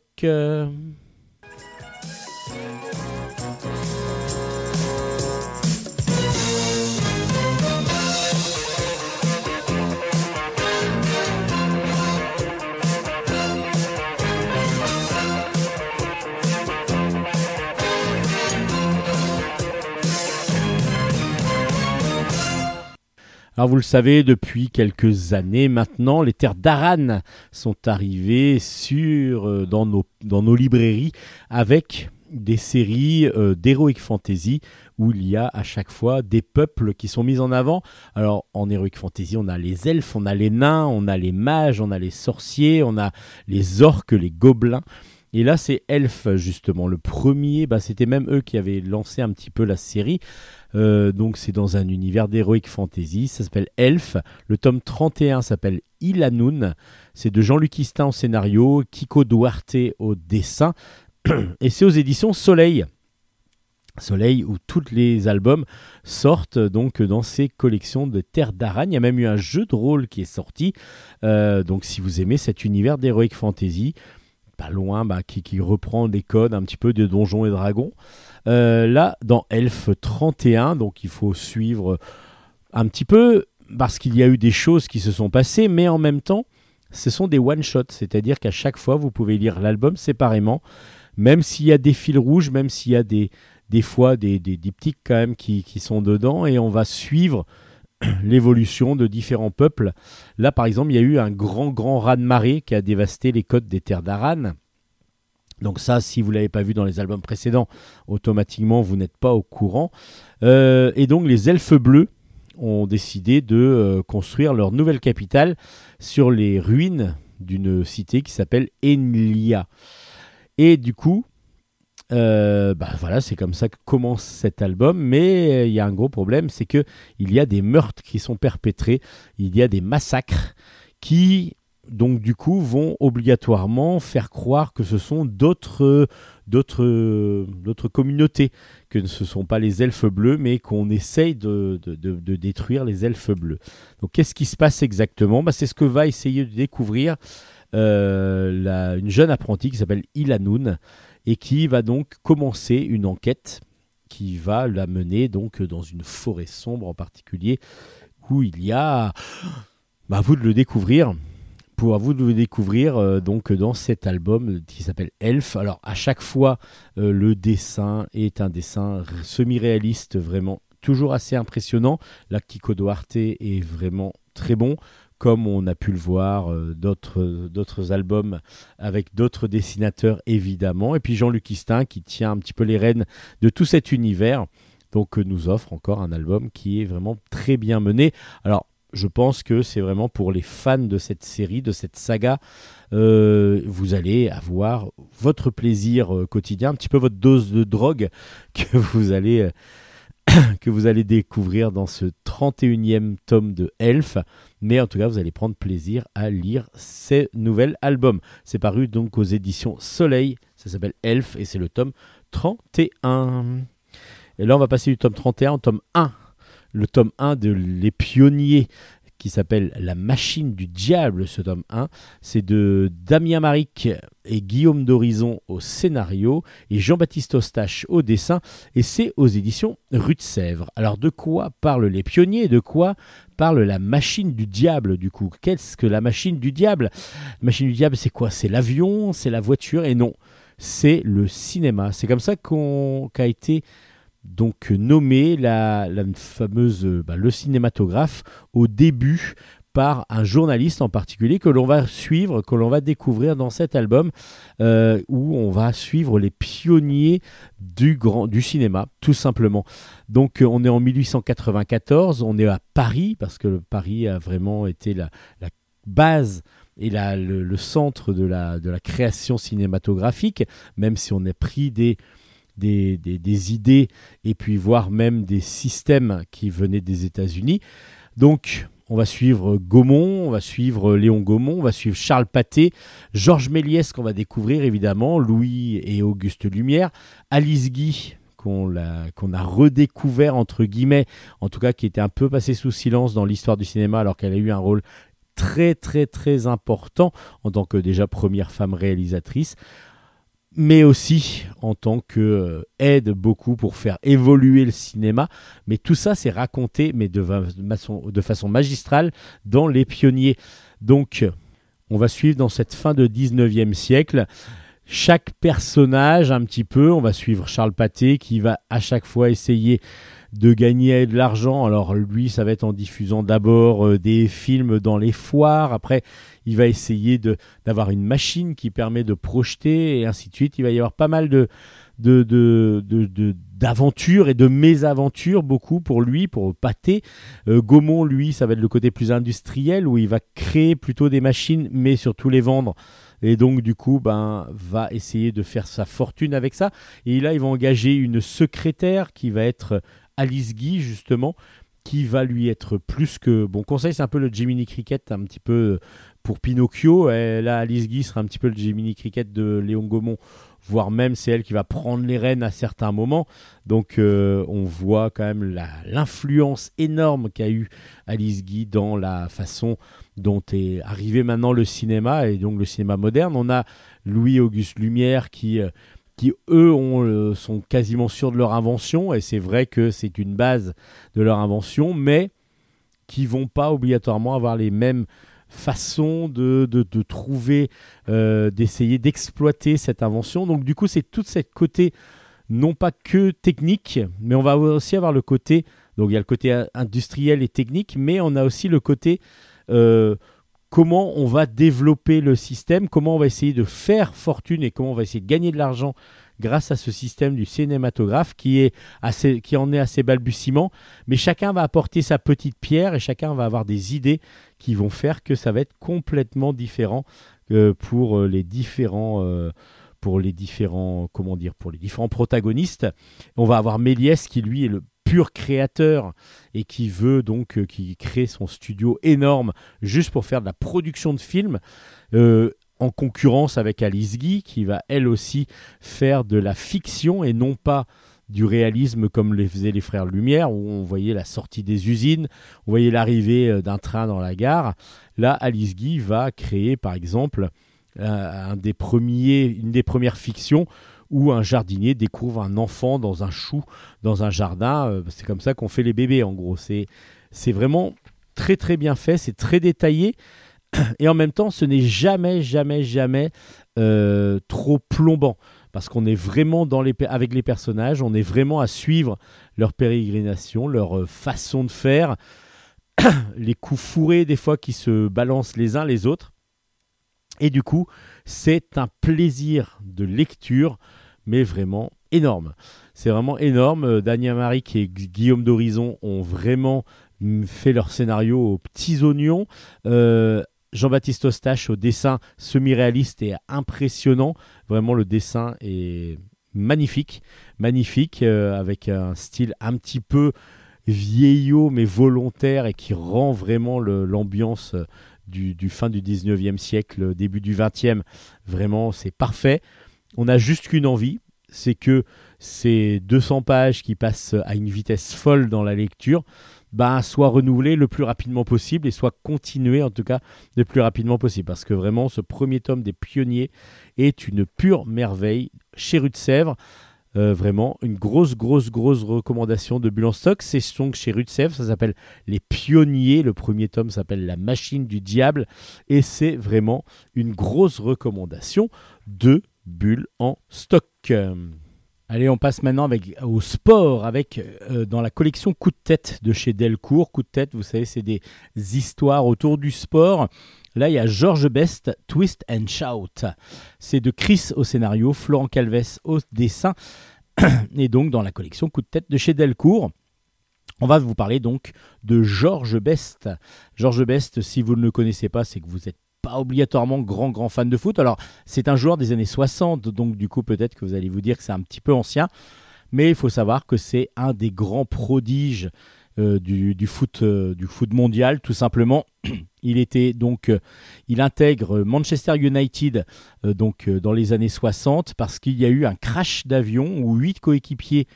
Alors vous le savez, depuis quelques années maintenant, les terres d'Aran sont arrivées euh, dans, nos, dans nos librairies avec des séries euh, d'Heroic Fantasy où il y a à chaque fois des peuples qui sont mis en avant. Alors en Heroic Fantasy, on a les elfes, on a les nains, on a les mages, on a les sorciers, on a les orques, les gobelins. Et là, c'est Elf, justement. Le premier, bah, c'était même eux qui avaient lancé un petit peu la série. Euh, donc, c'est dans un univers d'Heroic Fantasy. Ça s'appelle Elf. Le tome 31 s'appelle Ilanoun. C'est de Jean-Luc Istin au scénario, Kiko Duarte au dessin. (clears throat) Et c'est aux éditions Soleil. Soleil où tous les albums sortent donc dans ces collections de Terre d'Aragne. Il y a même eu un jeu de rôle qui est sorti. Euh, donc si vous aimez cet univers d'Heroic Fantasy, pas loin, bah, qui, qui reprend des codes un petit peu de Donjons et Dragons. Euh, là, dans Elf 31, donc il faut suivre un petit peu parce qu'il y a eu des choses qui se sont passées, mais en même temps, ce sont des one-shots, c'est-à-dire qu'à chaque fois, vous pouvez lire l'album séparément, même s'il y a des fils rouges, même s'il y a des, des fois des, des diptyques quand même qui, qui sont dedans, et on va suivre (clears throat) l'évolution de différents peuples. Là, par exemple, il y a eu un grand, grand raz-de-marée qui a dévasté les côtes des terres d'Aran. Donc ça, si vous ne l'avez pas vu dans les albums précédents, automatiquement, vous n'êtes pas au courant. Euh, et donc, les elfes bleus ont décidé de euh, construire leur nouvelle capitale sur les ruines d'une cité qui s'appelle Enlia. Et du coup, euh, bah voilà, c'est comme ça que commence cet album. Mais il y a un gros problème, c'est que il y a des meurtres qui sont perpétrés, il y a des massacres qui donc du coup vont obligatoirement faire croire que ce sont d'autres d'autres d'autres communautés que ce ne sont pas les elfes bleus mais qu'on essaye de, de, de- détruire les elfes bleus. Donc qu'est-ce qui se passe exactement? Bah, c'est ce que va essayer de découvrir euh, la- une jeune apprentie qui s'appelle Ilanoun et qui va donc commencer une enquête qui va la mener donc dans une forêt sombre en particulier où il y a bah, à vous de le découvrir pour vous de découvrir euh, donc dans cet album qui s'appelle Elf. Alors à chaque fois euh, le dessin est un dessin semi-réaliste vraiment toujours assez impressionnant. Là Kiko Duarte est vraiment très bon comme on a pu le voir euh, d'autres d'autres albums avec d'autres dessinateurs évidemment et puis Jean-Luc Istin qui tient un petit peu les rênes de tout cet univers donc euh, nous offre encore un album qui est vraiment très bien mené. Alors je pense que c'est vraiment pour les fans de cette série, de cette saga. Euh, vous allez avoir votre plaisir euh, quotidien, un petit peu votre dose de drogue (laughs) que vous allez, euh, (coughs) que vous allez découvrir dans ce 31e tome de Elf. Mais en tout cas, vous allez prendre plaisir à lire ces nouveaux albums. C'est paru donc aux éditions Soleil. Ça s'appelle Elf et c'est le tome 31. Et là, on va passer du tome 31 au tome 1 le tome 1 de Les Pionniers qui s'appelle La machine du diable, ce tome 1. C'est de Damien Maric et Guillaume d'Horizon au scénario et Jean-Baptiste Ostache au dessin. Et c'est aux éditions Rue de Sèvres. Alors de quoi parlent les pionniers? De quoi parle la machine du diable du coup? Qu'est-ce que la machine du diable? La machine du diable c'est quoi? C'est l'avion? C'est la voiture? Et non, c'est le cinéma. C'est comme ça qu'a été donc nommé la, fameuse bah, le cinématographe au début par un journaliste en particulier que l'on va suivre, que l'on va découvrir dans cet album, euh, où on va suivre les pionniers du, grand, du cinéma, tout simplement. Donc euh, on est en 1894, on est à Paris, parce que Paris a vraiment été la, base et la- le, centre de la, de la création cinématographique, même si on a pris des, des, idées et puis voire même des systèmes qui venaient des États-Unis. Donc on va suivre Gaumont, on va suivre Léon Gaumont, on va suivre Charles Pathé, Georges Méliès qu'on va découvrir évidemment, Louis et Auguste Lumière, Alice Guy qu'on qu'on a redécouvert entre guillemets, en tout cas qui était un peu passé sous silence dans l'histoire du cinéma alors qu'elle a eu un rôle très très très important en tant que déjà première femme réalisatrice mais aussi en tant que euh, aide beaucoup pour faire évoluer le cinéma. Mais tout ça, c'est raconté, mais de, façon magistrale, dans Les Pionniers. Donc, on va suivre dans cette fin de 19e siècle chaque personnage un petit peu. On va suivre Charles Pathé qui va à chaque fois essayer de gagner de l'argent. Alors lui, ça va être en diffusant d'abord euh, des films dans les foires. Après, il va essayer d'avoir une machine qui permet de projeter et ainsi de suite. Il va y avoir pas mal de de, de, de- d'aventures et de mésaventures beaucoup pour lui, pour Pathé. Euh, Gaumont, lui, ça va être le côté plus industriel où il va créer plutôt des machines, mais surtout les vendre. Et donc, du coup, ben, va essayer de faire sa fortune avec ça. Et là, il va engager une secrétaire qui va être Alice Guy, justement, qui va lui être plus que bon conseil. C'est un peu le Jiminy Cricket, un petit peu pour Pinocchio. Là, Alice Guy sera un petit peu le Jiminy Cricket de Léon Gaumont, voire même c'est elle qui va prendre les rênes à certains moments. Donc, euh, on voit quand même l'influence énorme qu'a eu Alice Guy dans la façon dont est arrivé maintenant le cinéma et donc le cinéma moderne. On a Louis-Auguste Lumière qui, euh, qui eux, euh, sont quasiment sûrs de leur invention et c'est vrai que c'est une base de leur invention, mais qui vont pas obligatoirement avoir les mêmes façons de, de, trouver, euh, d'essayer d'exploiter cette invention. Donc du coup, c'est tout cette côté, non pas que technique, mais on va aussi avoir le côté, donc il y a le côté euh, industriel et technique, mais on a aussi le côté comment on va développer le système, comment on va essayer de faire fortune et comment on va essayer de gagner de l'argent grâce à ce système du cinématographe qui, est assez, qui en est assez balbutiement. Mais chacun va apporter sa petite pierre et chacun va avoir des idées qui vont faire que ça va être complètement différent euh, pour euh, les différents... euh, pour les différents comment dire pour les différents protagonistes on va avoir Méliès qui lui est le pur créateur et qui veut donc euh, qui crée son studio énorme juste pour faire de la production de films euh, en concurrence avec Alice Guy qui va elle aussi faire de la fiction et non pas du réalisme comme les faisaient les frères Lumière où on voyait la sortie des usines, on voyait l'arrivée euh, d'un train dans la gare. Là, Alice Guy va créer par exemple un des premiers, une des premières fictions où un jardinier découvre un enfant dans un chou dans un jardin. Euh, C'est comme ça qu'on fait les bébés en gros. C'est vraiment très très bien fait, c'est très détaillé et en même temps ce n'est jamais jamais jamais euh, trop plombant parce qu'on est vraiment dans les, avec les personnages, on est vraiment à suivre leur pérégrination, leur euh, façon de faire, (coughs) les coups fourrés des fois qui se balancent les uns les autres. Et du coup, c'est un plaisir de lecture, mais vraiment énorme. C'est vraiment énorme. Euh, Daniel Maric et Gu- Guillaume d'Horizon ont vraiment fait leur scénario aux petits oignons. Euh, Jean-Baptiste Ostache au dessin semi-réaliste et impressionnant. Vraiment, le dessin est magnifique. Magnifique, euh, avec un style un petit peu vieillot, mais volontaire et qui rend vraiment l'ambiance du, du fin du 19e siècle, début du 20e. Vraiment, c'est parfait. On a juste qu'une envie, c'est que ces 200 pages qui passent à une vitesse folle dans la lecture ben, soient renouvelées le plus rapidement possible et soient continuées en tout cas le plus rapidement possible. Parce que vraiment, ce premier tome des pionniers est une pure merveille chez Rue de Sèvres. Euh, vraiment, une grosse, grosse, grosse recommandation de Bulle en stock. C'est donc chez Rue ça s'appelle Les Pionniers. Le premier tome s'appelle La Machine du Diable. Et c'est vraiment une grosse recommandation de bulles en stock. Allez, on passe maintenant au sport avec euh, dans la collection Coup de tête de chez Delcourt. Coup de tête, vous savez, c'est des histoires autour du sport. Là, il y a George Best, Twist and Shout. C'est de Chris au scénario, Florent Calves au dessin. (clears throat) Et donc dans la collection Coup de tête de chez Delcourt. On va vous parler donc de George Best. George Best, si vous ne le connaissez pas, c'est que vous n'êtes obligatoirement grand grand fan de foot. Alors, c'est un joueur des années 60, donc du coup peut-être que vous allez vous dire que c'est un petit peu ancien, mais il faut savoir que c'est un des grands prodiges euh, du, foot, euh, du foot mondial, tout simplement. (clears throat) Il était donc, euh, il intègre Manchester United donc dans les années 60 parce qu'il y a eu un crash d'avion où huit coéquipiers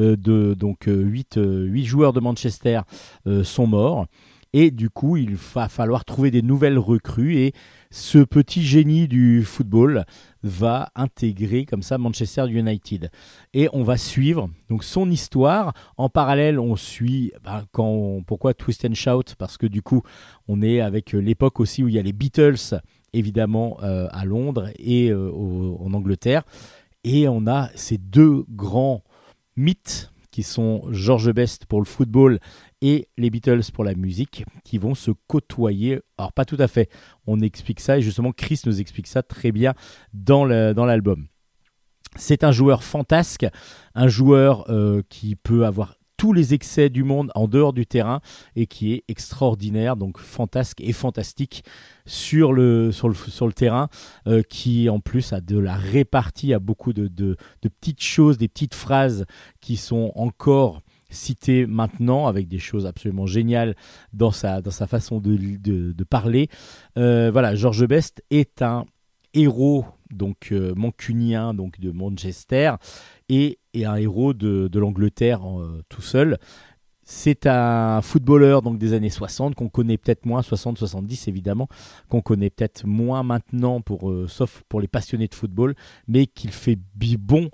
de donc euh, huit euh, huit joueurs de Manchester sont morts. Et du coup, il va falloir trouver des nouvelles recrues. Et ce petit génie du football va intégrer comme ça Manchester United. Et on va suivre donc son histoire. En parallèle, on suit bah, quand pourquoi Twist and Shout? Parce que du coup, on est avec euh, l'époque aussi où il y a les Beatles évidemment euh, à Londres et euh, en Angleterre. Et on a ces deux grands mythes qui sont George Best pour le football et les Beatles pour la musique qui vont se côtoyer. Alors pas tout à fait, on explique ça et justement Chris nous explique ça très bien dans le- dans l'album. C'est un joueur fantasque, un joueur euh, qui peut avoir tous les excès du monde en dehors du terrain et qui est extraordinaire, donc fantasque et fantastique sur le, sur le, sur le terrain, euh, qui en plus a de la répartie, a beaucoup de, de petites choses, des petites phrases qui sont encore citées maintenant avec des choses absolument géniales dans sa, dans sa façon de, de, parler. Euh, voilà, George Best est un héros donc euh, mancunien donc de Manchester et, et un héros de, de l'Angleterre euh, tout seul. C'est un footballeur donc des années 60 qu'on connaît peut-être moins 60-70 évidemment qu'on connaît peut-être moins maintenant pour sauf pour les passionnés de football mais qu'il fait bon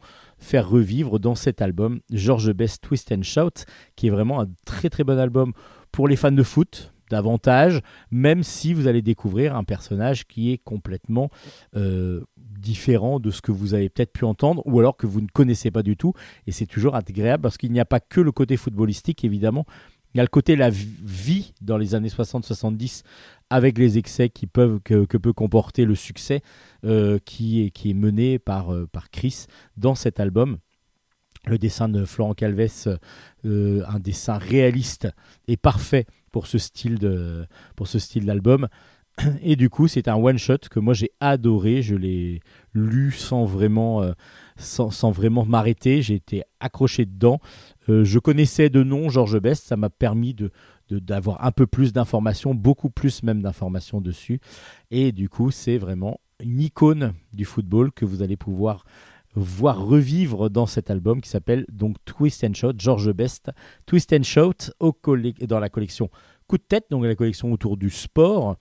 faire revivre dans cet album George Best Twist and Shout qui est vraiment un très très bon album pour les fans de foot davantage même si vous allez découvrir un personnage qui est complètement euh, différent de ce que vous avez peut-être pu entendre ou alors que vous ne connaissez pas du tout et c'est toujours agréable parce qu'il n'y a pas que le côté footballistique évidemment il y a le côté la vi- vie dans les années 60-70 avec les excès qui peuvent, que, que peut comporter le succès euh, qui, est, qui est mené par, euh, par Chris dans cet album. Le dessin de Florent Calves, euh, un dessin réaliste et parfait pour ce style pour ce style d'album. Et du coup, c'est un one shot que moi j'ai adoré. Je l'ai lu sans vraiment sans, vraiment m'arrêter. J'ai été accroché dedans. Euh, je connaissais de nom Georges Best. Ça m'a permis de d'avoir un peu plus d'informations, beaucoup plus même d'informations dessus. Et du coup, c'est vraiment une icône du football que vous allez pouvoir voir revivre dans cet album qui s'appelle donc Twist and Shout, George Best, Twist and Shout au dans la collection Coup de tête, donc la collection autour du sport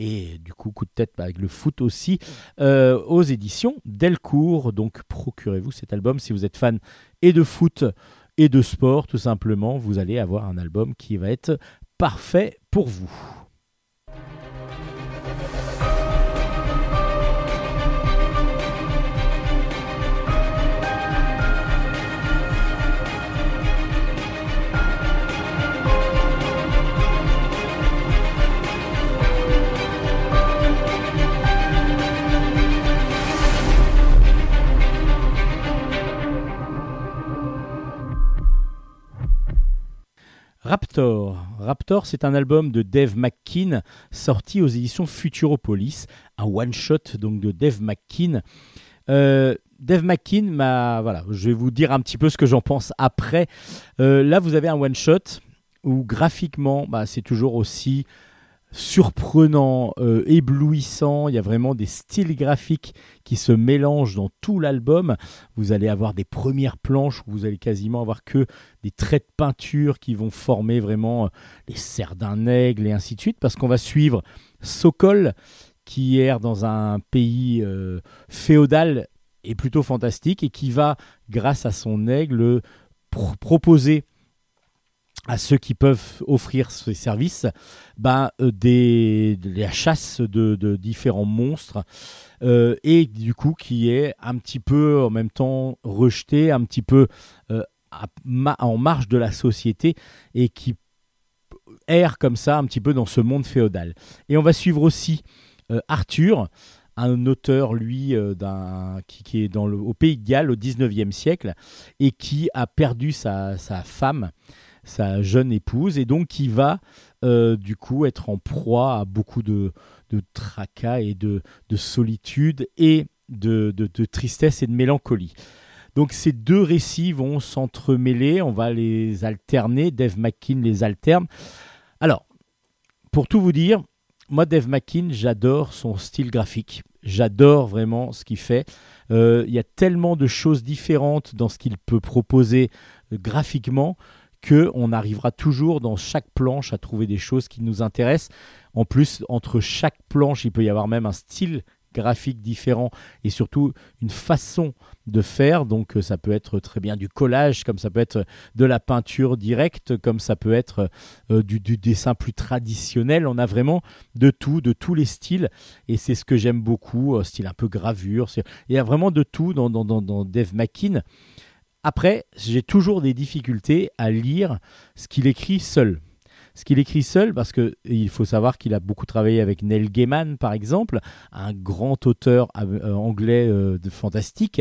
et du coup coup de tête avec le foot aussi euh, aux éditions Delcourt. Donc procurez-vous cet album si vous êtes fan et de foot et de sport tout simplement. Vous allez avoir un album qui va être parfait pour vous. Raptor. Raptor, c'est un album de Dave McKean sorti aux éditions Futuropolis, un one-shot donc de Dave McKean. Euh, Dave McKean. Voilà, je vais vous dire un petit peu ce que j'en pense après. Euh, là, vous avez un one-shot où graphiquement, bah, c'est toujours aussi surprenant, euh, éblouissant. Il y a vraiment des styles graphiques qui se mélangent dans tout l'album. Vous allez avoir des premières planches où vous allez quasiment avoir que des traits de peinture qui vont former vraiment euh, les serres d'un aigle et ainsi de suite, parce qu'on va suivre Sokol qui erre dans un pays euh, féodal et plutôt fantastique et qui va, grâce à son aigle, pro- proposer à ceux qui peuvent offrir ces services euh, des, de la chasse de, différents monstres euh, et du coup qui est un petit peu en même temps rejeté, un petit peu euh, en marge de la société et qui erre comme ça un petit peu dans ce monde féodal. Et on va suivre aussi Arthur, un auteur, lui, qui est dans le, au Pays de Galles au 19e siècle et qui a perdu sa, sa femme, sa jeune épouse, et donc qui va euh, du coup être en proie à beaucoup de, de tracas et de, de solitude et de, de- tristesse et de mélancolie. Donc ces deux récits vont s'entremêler, on va les alterner, Dave McKean les alterne. Alors, pour tout vous dire, moi Dave McKean, j'adore son style graphique, j'adore vraiment ce qu'il fait. Euh, Il y a tellement de choses différentes dans ce qu'il peut proposer euh, graphiquement que on arrivera toujours dans chaque planche à trouver des choses qui nous intéressent. En plus, entre chaque planche, il peut y avoir même un style graphique différent et surtout une façon de faire. Donc euh, ça peut être très bien du collage, comme ça peut être de la peinture directe, comme ça peut être euh, du, dessin plus traditionnel. On a vraiment de tout, de tous les styles. Et c'est ce que j'aime beaucoup, euh, style un peu gravure. Il y a vraiment de tout dans, dans Dave McKean. Après, j'ai toujours des difficultés à lire ce qu'il écrit seul. Ce qu'il écrit seul, parce que il faut savoir qu'il a beaucoup travaillé avec Neil Gaiman, par exemple, un grand auteur euh, anglais euh, de fantastique,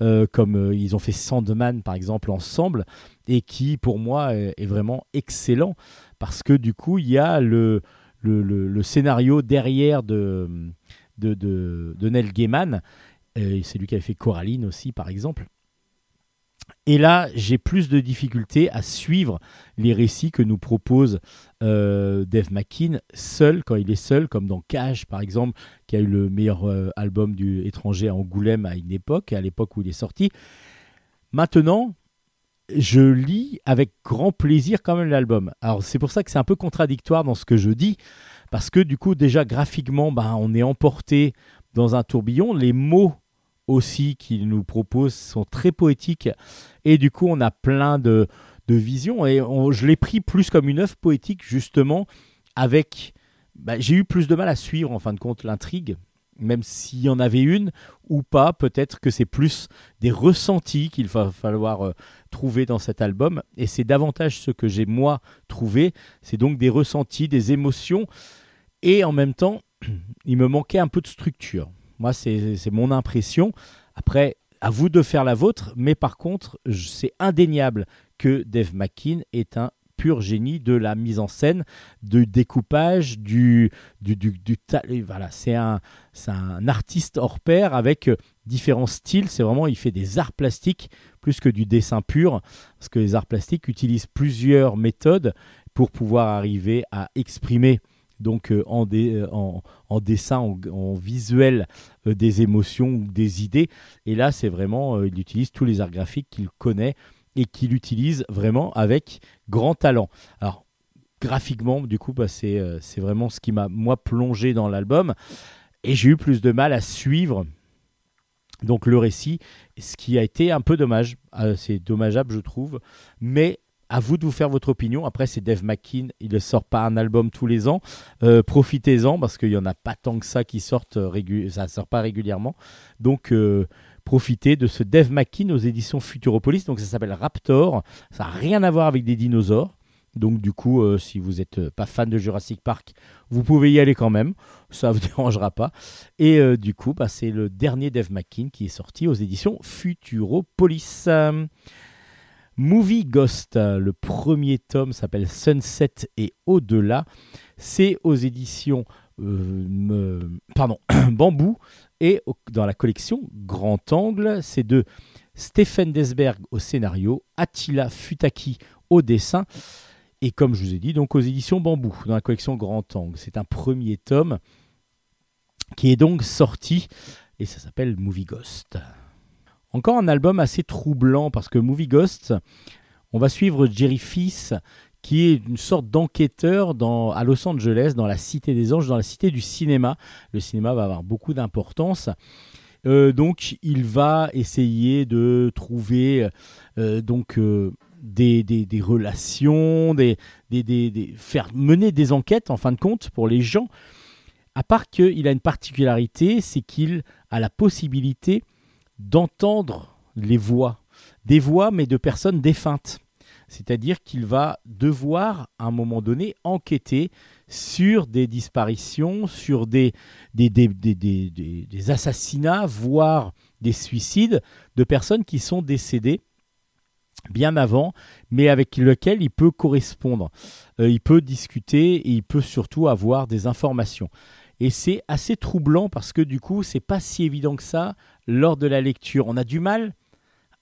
euh, comme euh, ils ont fait Sandman, par exemple, ensemble, et qui, pour moi, est, vraiment excellent, parce que du coup, il y a le, scénario derrière de, Neil Gaiman, c'est lui qui avait fait Coraline aussi, par exemple. Et là, j'ai plus de difficultés à suivre les récits que nous propose euh, Dave McKean seul, quand il est seul, comme dans Cage par exemple, qui a eu le meilleur euh, album du étranger à Angoulême à une époque, à l'époque où il est sorti. Maintenant, je lis avec grand plaisir quand même l'album. Alors c'est pour ça que c'est un peu contradictoire dans ce que je dis, parce que du coup déjà graphiquement, ben, on est emporté dans un tourbillon. Les mots aussi qu'il nous propose sont très poétiques. Et du coup on a plein de, de visions. Et je l'ai pris plus comme une œuvre poétique justement avec bah, j'ai eu plus de mal à suivre en fin de compte l'intrigue même s'il y en avait une ou pas. Peut-être que c'est plus des ressentis qu'il va falloir euh, trouver dans cet album. Et c'est davantage ce que j'ai moi trouvé. C'est donc des ressentis des émotions. Et en même temps (clears throat) il me manquait un peu de structure moi, c'est mon impression. Après, à vous de faire la vôtre, mais par contre, c'est indéniable que Dave McKean est un pur génie de la mise en scène, du découpage, du, du, du, du voilà, c'est un, un artiste hors pair avec euh, différents styles. C'est vraiment, il fait des arts plastiques plus que du dessin pur, parce que les arts plastiques utilisent plusieurs méthodes pour pouvoir arriver à exprimer donc euh, euh, en, dessin, en, visuel, euh, des émotions ou des idées. Et là, c'est vraiment, il utilise tous les arts graphiques qu'il connaît et qu'il utilise vraiment avec grand talent. Alors, graphiquement, du coup, bah, c'est c'est vraiment ce qui m'a, moi, plongé dans l'album. Et j'ai eu plus de mal à suivre donc le récit, ce qui a été un peu dommage. Euh, c'est dommageable, je trouve. Mais à vous de vous faire votre opinion. Après, c'est Dave McKean. Il ne sort pas un album tous les ans. Euh, Profitez-en parce qu'il n'y en a pas tant que ça qui sortent. euh, sort pas régulièrement. Donc, euh, profitez de ce Dave McKean aux éditions Futuropolis. Donc, ça s'appelle Raptor. Ça n'a rien à voir avec des dinosaures. Donc, du coup, si vous n'êtes pas fan de Jurassic Park, vous pouvez y aller quand même. Ça ne vous (laughs) dérangera pas. Et du coup, bah, c'est le dernier Dave McKean qui est sorti aux éditions Futuropolis. Movie Ghost, le premier tome s'appelle Sunset et au-delà. C'est aux éditions euh, (coughs) Bambou et dans la collection Grand Angle. C'est de Stephen Desberg au scénario, Attila Futaki au dessin. Et comme je vous ai dit, donc aux éditions Bambou, dans la collection Grand Angle. C'est un premier tome qui est donc sorti et ça s'appelle Movie Ghost. Encore un album assez troublant parce que Movie Ghost, on va suivre Jerry Fils qui est une sorte d'enquêteur dans, à Los Angeles, dans la Cité des Anges, dans la Cité du cinéma. Le cinéma va avoir beaucoup d'importance. Euh, donc, il va essayer de trouver euh, donc euh, des, des- des relations, des, des- faire mener des enquêtes en fin de compte pour les gens. À part qu'il a une particularité, c'est qu'il a la possibilité d'entendre les voix, des voix mais de personnes défuntes. C'est-à-dire qu'il va devoir à un moment donné enquêter sur des disparitions, sur des, assassinats, voire des suicides de personnes qui sont décédées bien avant, mais avec lequel il peut correspondre. Euh, il peut discuter et il peut surtout avoir des informations. Et c'est assez troublant parce que du coup, c'est pas si évident que ça lors de la lecture. On a du mal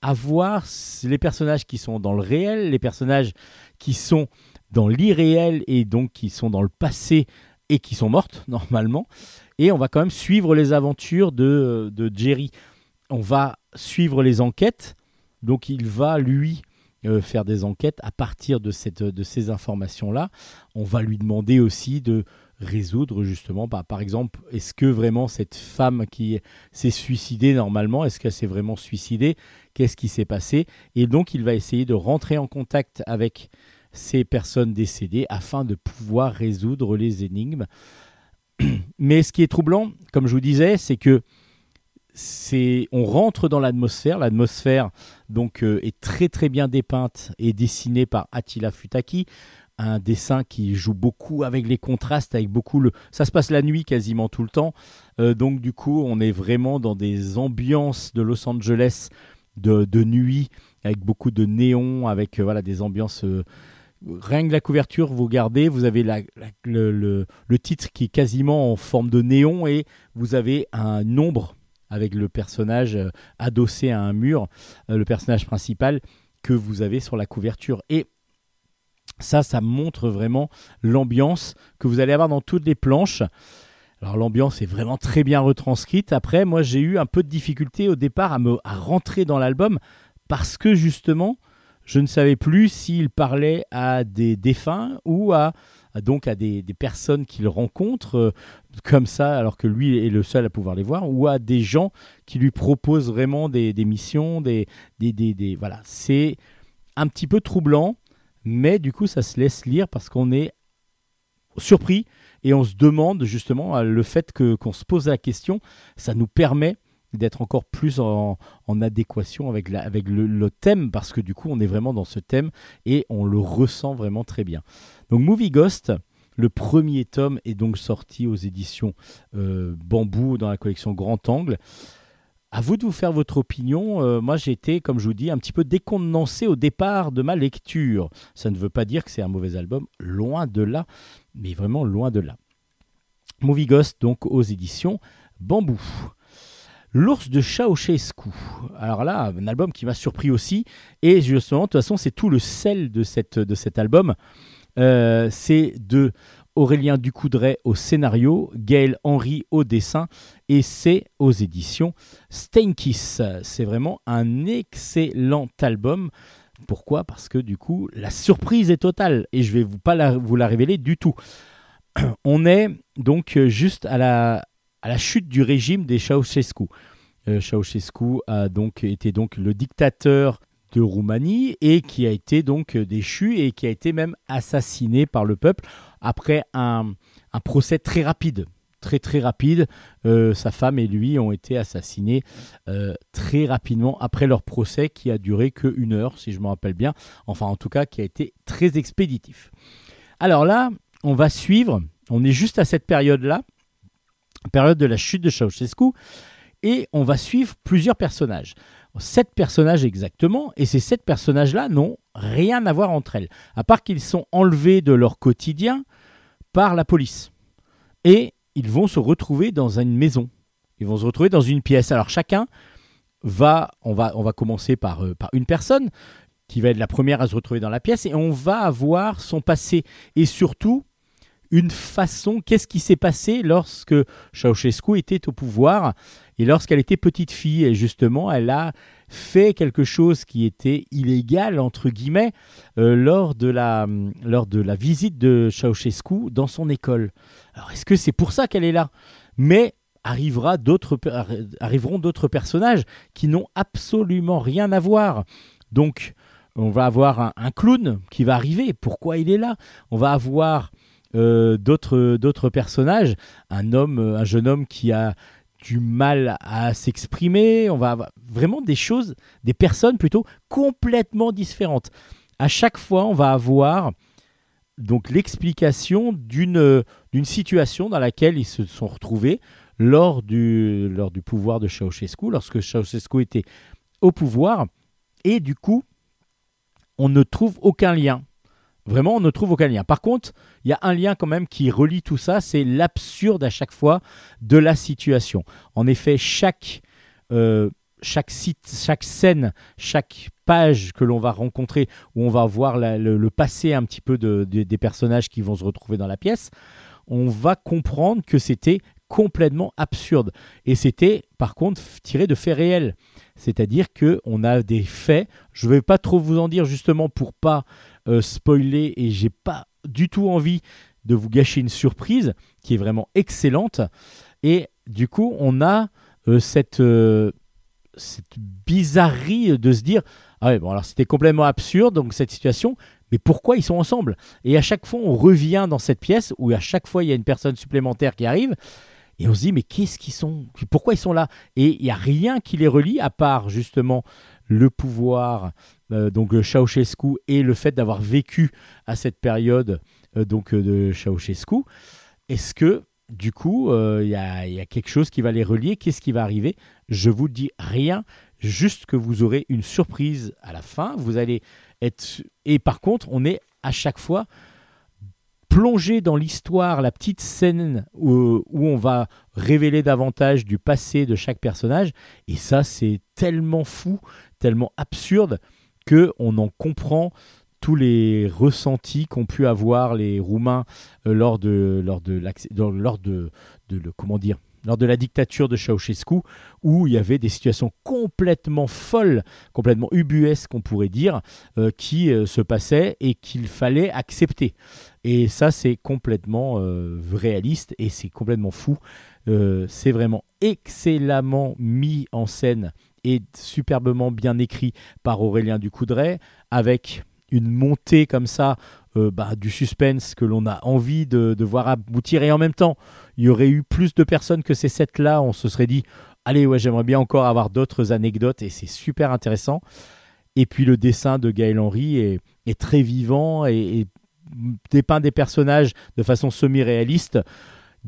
à voir les personnages qui sont dans le réel, les personnages qui sont dans l'irréel et donc qui sont dans le passé et qui sont mortes (laughs) normalement. Et on va quand même suivre les aventures de, Jerry. On va suivre les enquêtes. Donc il va lui euh, faire des enquêtes à partir de ces informations-là. On va lui demander aussi de résoudre justement, par, par exemple, est-ce que vraiment cette femme qui s'est suicidée normalement, est-ce qu'elle s'est vraiment suicidée? Qu'est-ce qui s'est passé? Et donc il va essayer de rentrer en contact avec ces personnes décédées afin de pouvoir résoudre les énigmes. (clears throat) Mais ce qui est troublant, comme je vous disais, c'est que c'est on rentre dans l'atmosphère. L'atmosphère donc euh, est très très bien dépeinte et dessinée par Attila Futaki, un dessin qui joue beaucoup avec les contrastes, avec beaucoup le. Ça se passe la nuit quasiment tout le temps, Euh, donc du coup on est vraiment dans des ambiances de Los Angeles de, nuit avec beaucoup de néons, avec euh, voilà des ambiances. euh, Rien que la couverture, vous regardez, vous avez le, le- titre qui est quasiment en forme de néon et vous avez un nombre avec le personnage euh, adossé à un mur, le personnage principal que vous avez sur la couverture. Et ça, ça montre vraiment l'ambiance que vous allez avoir dans toutes les planches. Alors l'ambiance est vraiment très bien retranscrite. Après, moi j'ai eu un peu de difficulté au départ à, me, rentrer dans l'album parce que justement, je ne savais plus s'il parlait à des défunts ou à, donc à des, personnes qu'il rencontre euh, comme ça, alors que lui est le seul à pouvoir les voir, ou à des gens qui lui proposent vraiment des, missions, des- voilà, c'est un petit peu troublant, mais du coup ça se laisse lire parce qu'on est surpris et on se demande justement le fait que qu'on se pose la question, ça nous permet d'être encore plus en, adéquation avec, la, avec le, le thème parce que du coup on est vraiment dans ce thème et on le ressent vraiment très bien. Donc Movie Ghost, le premier tome est donc sorti aux éditions euh, Bambou dans la collection Grand Angle. À vous de vous faire votre opinion. Euh, moi, j'ai été, comme je vous dis, un petit peu décontenancé au départ de ma lecture. Ça ne veut pas dire que c'est un mauvais album, loin de là, mais vraiment loin de là. Movie Ghost, donc aux éditions Bambou. L'ours de Ceausescu. Alors là, un album qui m'a surpris aussi. Et justement, de toute façon, c'est tout le sel de cet album. Euh, c'est de Aurélien Ducoudray au scénario, Gaël Henry au dessin, et c'est aux éditions Steinkiss. C'est vraiment un excellent album. Pourquoi? Parce que du coup, la surprise est totale, et je vais vous pas la, vous la révéler du tout. (clears throat) On est donc euh, juste à la, chute du régime des Ceausescu. Euh, Ceausescu a donc été donc le dictateur de Roumanie et qui a été donc déchu et qui a été même assassiné par le peuple après un, procès très rapide. Très très rapide. Euh, sa femme et lui ont été assassinés euh, très rapidement après leur procès qui a duré que une heure, si je me rappelle bien. Enfin, en tout cas, qui a été très expéditif. Alors là, on va suivre. On est juste à cette période-là, période de la chute de Ceausescu, et on va suivre plusieurs personnages. Sept personnages exactement, et ces sept personnages-là n'ont rien à voir entre elles, à part qu'ils sont enlevés de leur quotidien par la police. Et ils vont se retrouver dans une maison. Ils vont se retrouver dans une pièce. Alors chacun va, on va, on va commencer par, euh, par une personne qui va être la première à se retrouver dans la pièce, et on va avoir son passé, et surtout une façon, qu'est-ce qui s'est passé lorsque Ceausescu était au pouvoir et lorsqu'elle était petite fille. Et justement, elle a fait quelque chose qui était illégal, entre guillemets, euh, lors, de la, lors de la visite de Ceausescu dans son école. Alors, est-ce que c'est pour ça qu'elle est là? Mais arrivera d'autres, arri- arriveront d'autres personnages qui n'ont absolument rien à voir. Donc, On va avoir un, clown qui va arriver. Pourquoi il est là? On va avoir d'autres d'autres personnages. Un homme, euh, un jeune homme qui a du mal à s'exprimer. On va avoir vraiment des choses, des personnes plutôt complètement différentes. À chaque fois, on va avoir donc l'explication d'une d'une situation dans laquelle ils se sont retrouvés lors du lors du pouvoir de Ceausescu, lorsque Ceausescu était au pouvoir, et du coup, on ne trouve aucun lien. Vraiment, on ne trouve aucun lien. Par contre, il y a un lien quand même qui relie tout ça, c'est l'absurde à chaque fois de la situation. En effet, chaque, euh, chaque site, chaque scène, chaque page que l'on va rencontrer, où on va voir le, passé un petit peu de- de- des personnages qui vont se retrouver dans la pièce, on va comprendre que c'était complètement absurde. Et c'était, par contre, tiré de faits réels. C'est-à-dire que on a des faits. Je ne vais pas trop vous en dire justement pour pas euh, spoiler et j'ai pas du tout envie de vous gâcher une surprise qui est vraiment excellente. Et du coup, on a euh, cette, euh, cette bizarrerie de se dire ah ouais, bon alors c'était complètement absurde donc cette situation, mais pourquoi ils sont ensemble? Et à chaque fois, on revient dans cette pièce où à chaque fois il y a une personne supplémentaire qui arrive. Et on se dit, mais qu'est-ce qu'ils sont? Pourquoi ils sont là? Et il n'y a rien qui les relie à part justement le pouvoir, donc le Ceausescu, et le fait d'avoir vécu à cette période euh, donc euh, de Ceausescu. Est-ce que du coup, euh, il y, a, quelque chose qui va les relier? Qu'est-ce qui va arriver? Je vous dis rien, juste que vous aurez une surprise à la fin. Vous allez être. Et par contre, on est à chaque fois plongé dans l'histoire, la petite scène où on va révéler davantage du passé de chaque personnage. Et ça, c'est tellement fou, tellement absurde on en comprend tous les ressentis qu'ont pu avoir les Roumains euh, lors de lors de lors de, comment dire lors de la dictature de Ceausescu, où il y avait des situations complètement folles, complètement ubuesques, on pourrait dire, euh, qui euh, se passaient et qu'il fallait accepter. Et ça, c'est complètement réaliste et c'est complètement fou. C'est vraiment excellemment mis en scène superbement bien écrit par Aurélien Ducoudray, avec une montée comme ça euh, bah, du suspense que l'on a envie de, voir aboutir. Et en même temps, il y aurait eu plus de personnes que ces sept-là. On se serait dit, allez, ouais, j'aimerais bien encore avoir d'autres anecdotes et c'est super intéressant. Et puis le dessin de Gaël Henry est, est très vivant et, et dépeint des personnages de façon semi-réaliste,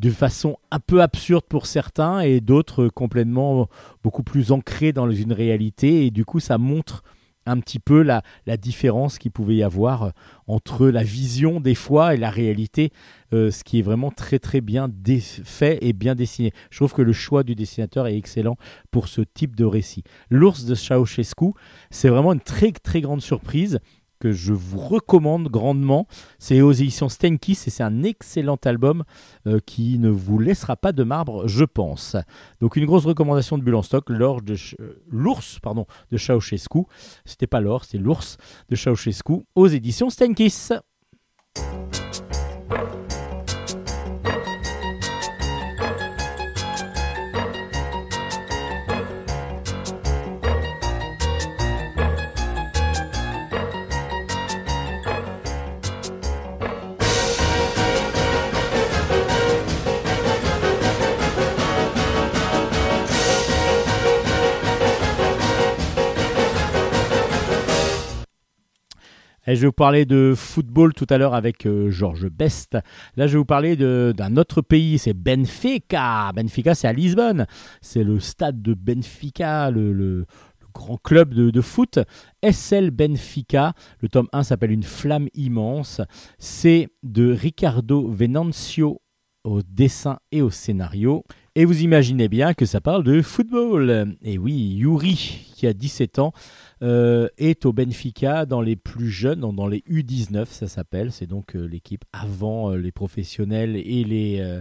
de façon un peu absurde pour certains et d'autres complètement beaucoup plus ancrés dans une réalité. Et du coup, ça montre un petit peu la, différence qu'il pouvait y avoir euh, entre la vision des fois et la réalité, euh, ce qui est vraiment très très bien fait et bien dessiné. Je trouve que le choix du dessinateur est excellent pour ce type de récit. L'ours de Ceausescu, c'est vraiment une très très grande surprise que je vous recommande grandement. C'est aux éditions Stenkis et c'est un excellent album euh, qui ne vous laissera pas de marbre, je pense. Donc une grosse recommandation de Bulle en stock, l'or de euh, l'ours pardon de Ceausescu. C'était pas l'or, c'était l'ours de Ceausescu aux éditions Stenkis. Et je vais vous parler de football tout à l'heure avec euh, Georges Best. Là, je vais vous parler d'un autre pays, c'est Benfica. Benfica, c'est à Lisbonne. C'est le stade de Benfica, le grand club de, de foot. SL Benfica. Le tome 1 s'appelle Une flamme immense. C'est de Ricardo Venancio au dessin et au scénario. Et vous imaginez bien que ça parle de football. Et oui, Yuri, qui a 17 ans, euh, est au Benfica dans les plus jeunes, dans- les U19, ça s'appelle. C'est donc euh, l'équipe avant euh, les professionnels et les,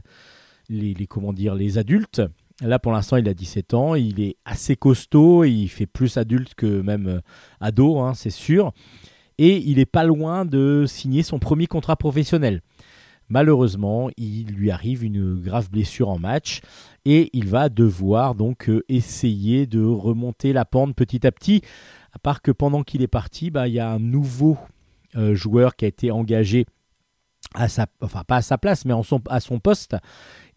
les, les- comment dire, les adultes. Là, pour l'instant, il a 17 ans. Il est assez costaud. Il fait plus adulte que même ado, hein, c'est sûr. Et il est pas loin de signer son premier contrat professionnel. Malheureusement, il lui arrive une grave blessure en match et il va devoir donc euh, essayer de remonter la pente petit à petit À part que pendant qu'il est parti, bah, il y a un nouveau euh, joueur qui a été engagé à sa, enfin pas à sa place, mais en son, à son poste.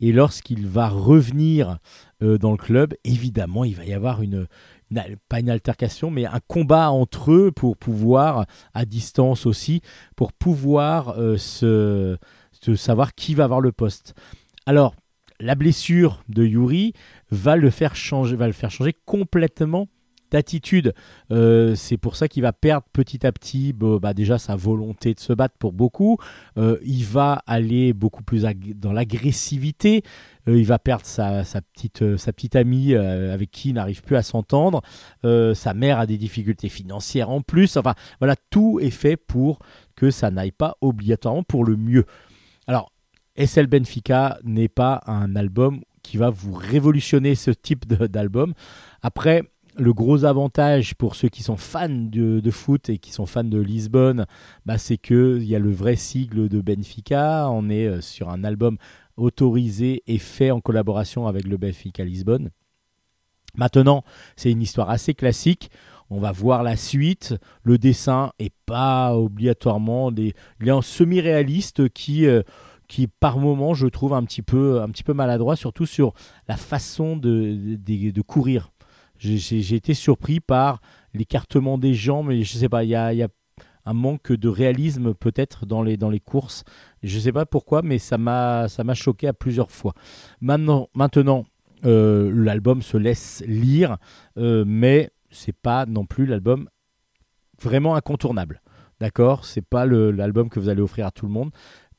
Et lorsqu'il va revenir euh, dans le club, évidemment, il va y avoir une, pas une altercation, mais un combat entre eux pour pouvoir, à distance aussi, pour pouvoir se, se savoir qui va avoir le poste. Alors, la blessure de Yuri va le faire changer, va le faire changer complètement d'attitude. Euh, c'est pour ça qu'il va perdre petit à petit bah, déjà sa volonté de se battre pour beaucoup. Euh, il va aller beaucoup plus dans l'agressivité. Euh, il va perdre sa, petite, sa petite amie avec qui il n'arrive plus à s'entendre. Sa mère a des difficultés financières en plus. Enfin, voilà, tout est fait pour que ça n'aille pas obligatoirement pour le mieux. SL Benfica n'est pas un album qui va vous révolutionner ce type d'album. Après, le gros avantage pour ceux qui sont fans de, de foot et qui sont fans de Lisbonne, bah, c'est qu'il y a le vrai sigle de Benfica. On est euh, sur un album autorisé et fait en collaboration avec le Benfica Lisbonne. Maintenant, c'est une histoire assez classique. On va voir la suite. Le dessin est pas obligatoirement des. Il est en semi-réaliste qui, euh, qui par moment, je trouve un petit peu, un petit peu maladroit, surtout sur la façon de, de, courir. J'ai- été surpris par l'écartement des jambes, mais je sais pas, il y a, un manque de réalisme peut-être dans les, dans les courses. Je sais pas pourquoi, mais ça m'a choqué à plusieurs fois. Maintenant, maintenant euh, l'album se laisse lire, euh, mais c'est pas non plus l'album vraiment incontournable. D'accord? C'est pas l'album que vous allez offrir à tout le monde.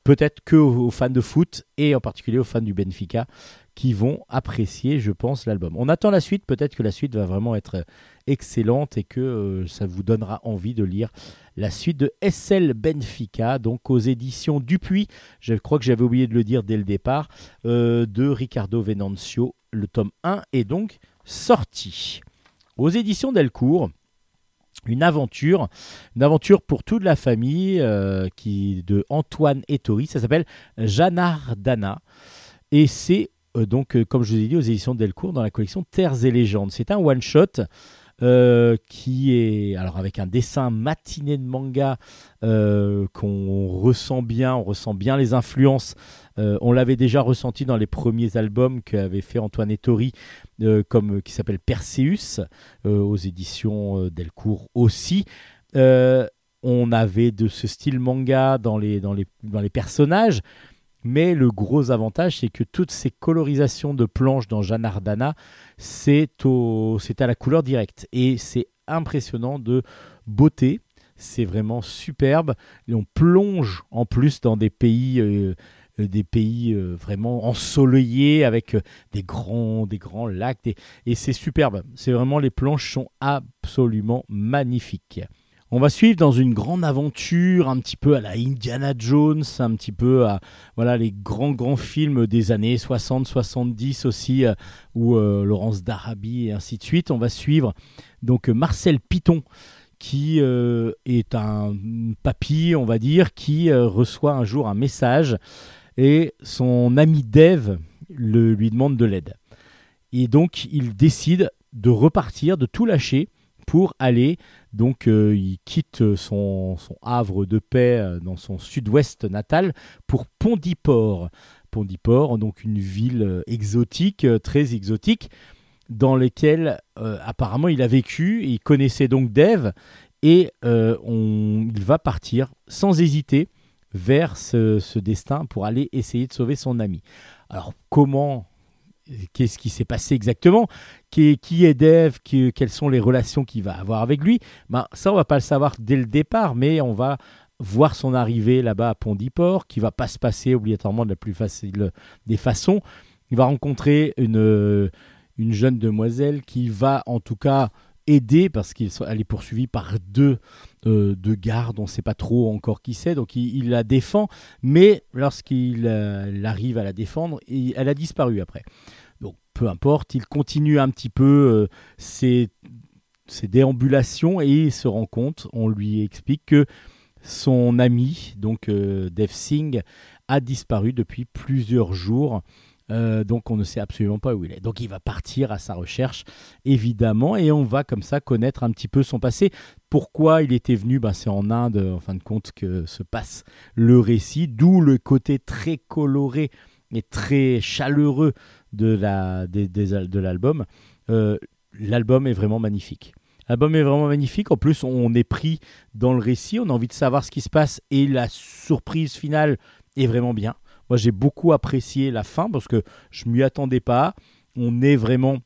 Peut-être que aux, fans de foot et en particulier aux fans du Benfica qui vont apprécier, je pense, l'album. On attend la suite. Peut-être que la suite va vraiment être euh, excellente et que euh, ça vous donnera envie de lire la suite de SL Benfica, donc aux éditions Dupuis. Je crois que j'avais oublié de le dire dès le départ, euh, de Ricardo Venancio. Le tome 1 est donc sorti. Aux éditions Delcourt, une aventure, une aventure pour toute la famille euh, qui de Antoine Ettori. Ça s'appelle Janardana et c'est euh, donc, euh, comme je vous ai dit, aux éditions Delcourt dans la collection Terres et légendes. C'est un one shot. Euh, qui est alors avec un dessin matiné de manga euh, qu'on ressent bien, on ressent bien les influences. Euh, on l'avait déjà ressenti dans les premiers albums qu'avait fait Antoine Ettori, comme qui s'appelle Perseus, aux éditions Delcourt aussi. On avait de ce style manga dans les, dans dans les personnages, mais le gros avantage, c'est que toutes ces colorisations de planches dans Janardana, c'est à la couleur directe. Et c'est impressionnant de beauté. C'est vraiment superbe. Et on plonge en plus dans des pays, euh, des pays euh, vraiment ensoleillés avec euh, des grands, des grands lacs. Et c'est superbe. C'est vraiment les planches sont absolument magnifiques. On va suivre dans une grande aventure, un petit peu à la Indiana Jones, un petit peu à voilà les grands grands films des années 60-70 aussi, euh, ou euh, Laurence d'Arabie et ainsi de suite. On va suivre donc Marcel Piton, qui euh, est un papy, on va dire, qui reçoit un jour un message et son ami Dave le, lui demande de l'aide. Et donc il décide de repartir, de tout lâcher pour aller donc euh, il quitte son, son havre de paix euh, dans son sud-ouest natal pour Pondiport. Pondiport, donc une ville euh, exotique, très exotique, dans laquelle apparemment il a vécu. Il connaissait donc Dave et il va partir sans hésiter vers ce destin pour aller essayer de sauver son ami. Alors comment Qu'est-ce qui s'est passé exactement? Qui, est Dave? Qui- Quelles sont les relations qu'il va avoir avec lui? Ben, Ça, on va pas le savoir dès le départ, mais on va voir son arrivée là-bas à Pondiport, qui va pas se passer obligatoirement de la plus facile des façons. Il va rencontrer une, une jeune demoiselle qui va en tout cas aider parce qu'elle est poursuivie par deux, euh, gardes, on ne sait pas trop encore qui c'est, donc il, il la défend, mais lorsqu'il euh, arrive à la défendre, elle a disparu après. Donc peu importe, il continue un petit peu euh, ses, ses déambulations et il se rend compte, on lui explique que son ami, donc euh, Dev Singh, a disparu depuis plusieurs jours Euh, donc on ne sait absolument pas où il est. Donc il va partir à sa recherche, évidemment, et on va comme ça connaître un petit peu son passé. Pourquoi il était venu? Ben, C'est en Inde, en fin de compte, que se passe le récit, d'où le côté très coloré et très chaleureux de l'album. Euh, L'album est vraiment magnifique. L'album est vraiment magnifique. En plus, on est pris dans le récit, on a envie de savoir ce qui se passe et la surprise finale est vraiment bien. Moi, j'ai beaucoup apprécié la fin parce que je m'y attendais pas. On est vraiment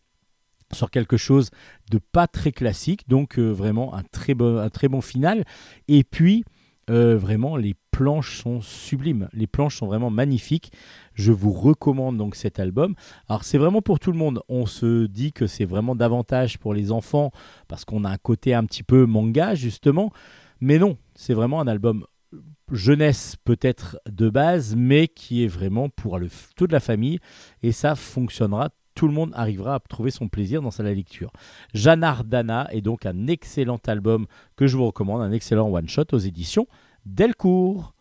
sur quelque chose de pas très classique, donc euh, vraiment un très bon, un très bon final. Et puis, euh, vraiment, les planches sont sublimes. Les planches sont vraiment magnifiques. Je vous recommande donc cet album. Alors, c'est vraiment pour tout le monde. On se dit que c'est vraiment davantage pour les enfants parce qu'on a un côté un petit peu manga, justement. Mais non, c'est vraiment un album jeunesse peut-être de base, mais qui est vraiment pour le, toute la famille. Et ça fonctionnera. Tout le monde arrivera à trouver son plaisir dans sa lecture. Janardana est donc un excellent album que je vous recommande, un excellent one-shot aux éditions Delcourt.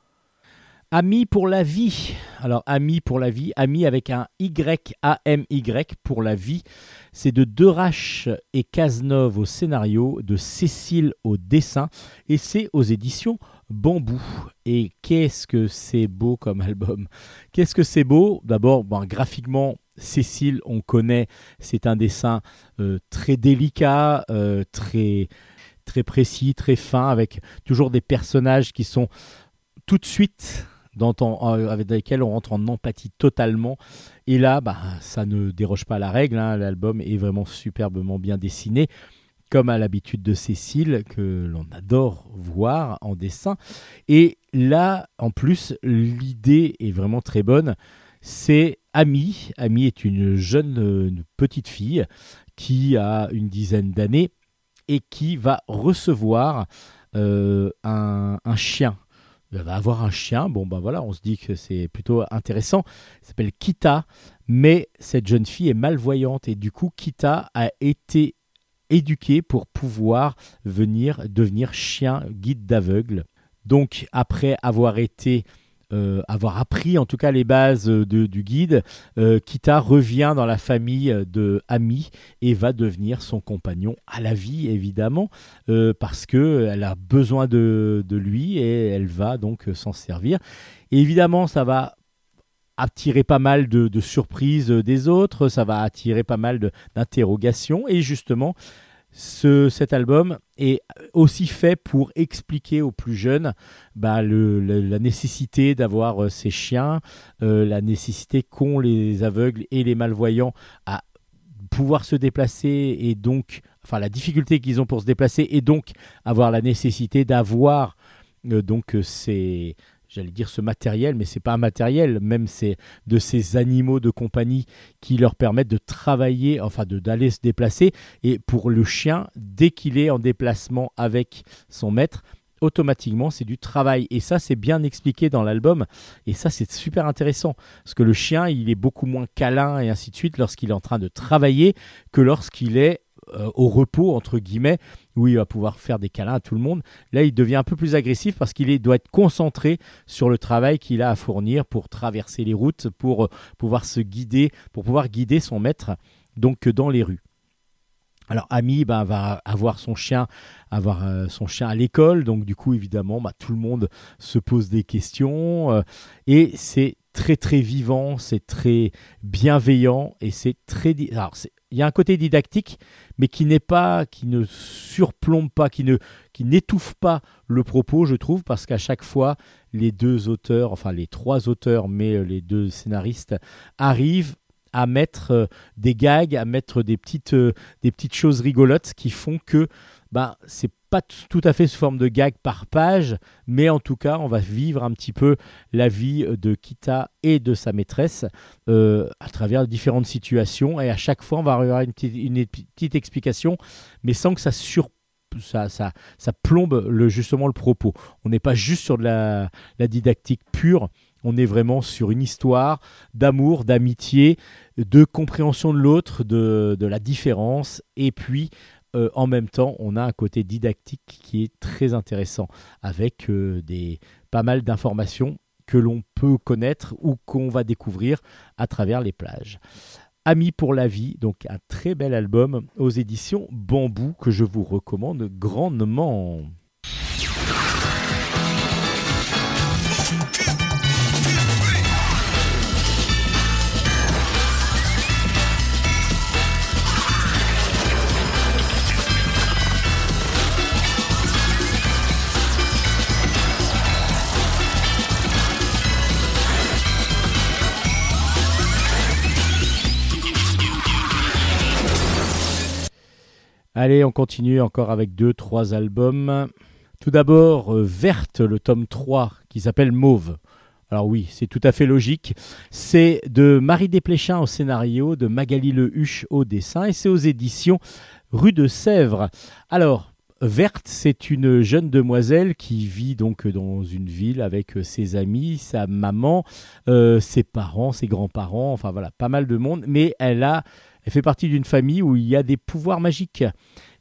Amis pour la vie. Alors, Amis pour la vie, Amis avec un Y-A-M-Y pour la vie. C'est de Derache et Cazeneuve au scénario, de Cécile au dessin, et c'est aux éditions Bambou. Et qu'est-ce que c'est beau comme album Qu'est-ce que c'est beau D'abord, ben, graphiquement, Cécile, on connaît, c'est un dessin euh, très délicat, euh, très, très précis, très fin, avec toujours des personnages qui sont tout de suite euh, avec lesquels on rentre en empathie totalement. Et là, bah, ça ne déroge pas à la règle. hein. L'album est vraiment superbement bien dessiné, comme à l'habitude de Cécile, que l'on adore voir en dessin. Et là, en plus, l'idée est vraiment très bonne. C'est Ami. Ami est une jeune une petite fille qui a une dizaine d'années et qui va recevoir euh, un, un chien. Elle va avoir un chien. Bon, ben voilà, on se dit que c'est plutôt intéressant. Il s'appelle Kita, mais cette jeune fille est malvoyante et du coup, Kita a été éduquée pour pouvoir venir devenir chien guide d'aveugle. Donc, après avoir été euh, avoir appris en tout cas les bases euh, de- du guide, euh, Kita revient dans la famille de Ami et va devenir son compagnon à la vie évidemment parce que elle a besoin de, de lui et elle va donc s'en servir. Et évidemment, ça va attirer pas mal de, surprises euh, des autres, ça va attirer pas mal d'interrogations. Et justement, ce, cet album est aussi fait pour expliquer aux plus jeunes bah, le- la nécessité d'avoir euh, ces chiens, euh, la nécessité qu'ont les aveugles et les malvoyants à pouvoir se déplacer et donc, enfin la difficulté qu'ils ont pour se déplacer et donc avoir la nécessité d'avoir donc ces j'allais dire ce matériel mais c'est pas un matériel même c'est de ces animaux de compagnie qui leur permettent de travailler enfin d'aller se déplacer. Et pour le chien dès qu'il est en déplacement avec son maître automatiquement c'est du travail. Et ça c'est bien expliqué dans l'album. Et ça c'est super intéressant. Parce que le chien il est beaucoup moins câlin et ainsi de suite lorsqu'il est en train de travailler que lorsqu'il est euh, au repos entre guillemets où il va pouvoir faire des câlins à tout le monde. Là il devient un peu plus agressif parce qu'il doit être concentré sur le travail qu'il a à fournir pour traverser les routes pour euh, pouvoir se guider pour pouvoir guider son maître donc euh, dans les rues. Alors Ami ben, va avoir son chien, avoir son chien à l'école, donc du coup évidemment bah, tout le monde se pose des questions et c'est très très vivant, c'est très bienveillant et c'est très alors il y a un côté didactique mais qui n'est pas qui ne surplombe pas, qui ne qui n'étouffe pas le propos, je trouve parce qu'à chaque fois les deux auteurs, enfin les trois auteurs mais euh, les deux scénaristes arrivent à mettre euh, des gags, à mettre des petites euh, des petites choses rigolotes qui font que bah, c'est tout à fait sous forme de gag par page, mais en tout cas, on va vivre un petit peu la vie de Kita et de sa maîtresse euh, à travers différentes situations. Et à chaque fois, on va avoir une petite, petite explication, mais sans que ça sur ça, ça, ça plombe le, justement le propos. On n'est pas juste sur de la, la didactique pure, on est vraiment sur une histoire d'amour, d'amitié, de compréhension de l'autre, de, de la différence, et puis euh, en même temps, on a un côté didactique qui est très intéressant, avec euh, des, pas mal d'informations que l'on peut connaître ou qu'on va découvrir à travers les plages. Amis pour la vie, donc un très bel album aux éditions Bambou que je vous recommande grandement. Allez, on continue encore avec deux, trois albums. Tout d'abord, euh, Verte, le tome 3, qui s'appelle Mauve. Alors oui, c'est tout à fait logique. C'est de Marie Desplechin au scénario, de Magali Le Huche au dessin, et c'est aux éditions Rue de Sèvres. Alors, Verte, c'est une jeune demoiselle qui vit donc dans une ville avec ses amis, sa maman, euh, ses parents, ses grands-parents, enfin voilà, pas mal de monde, mais elle a elle fait partie d'une famille où il y a des pouvoirs magiques.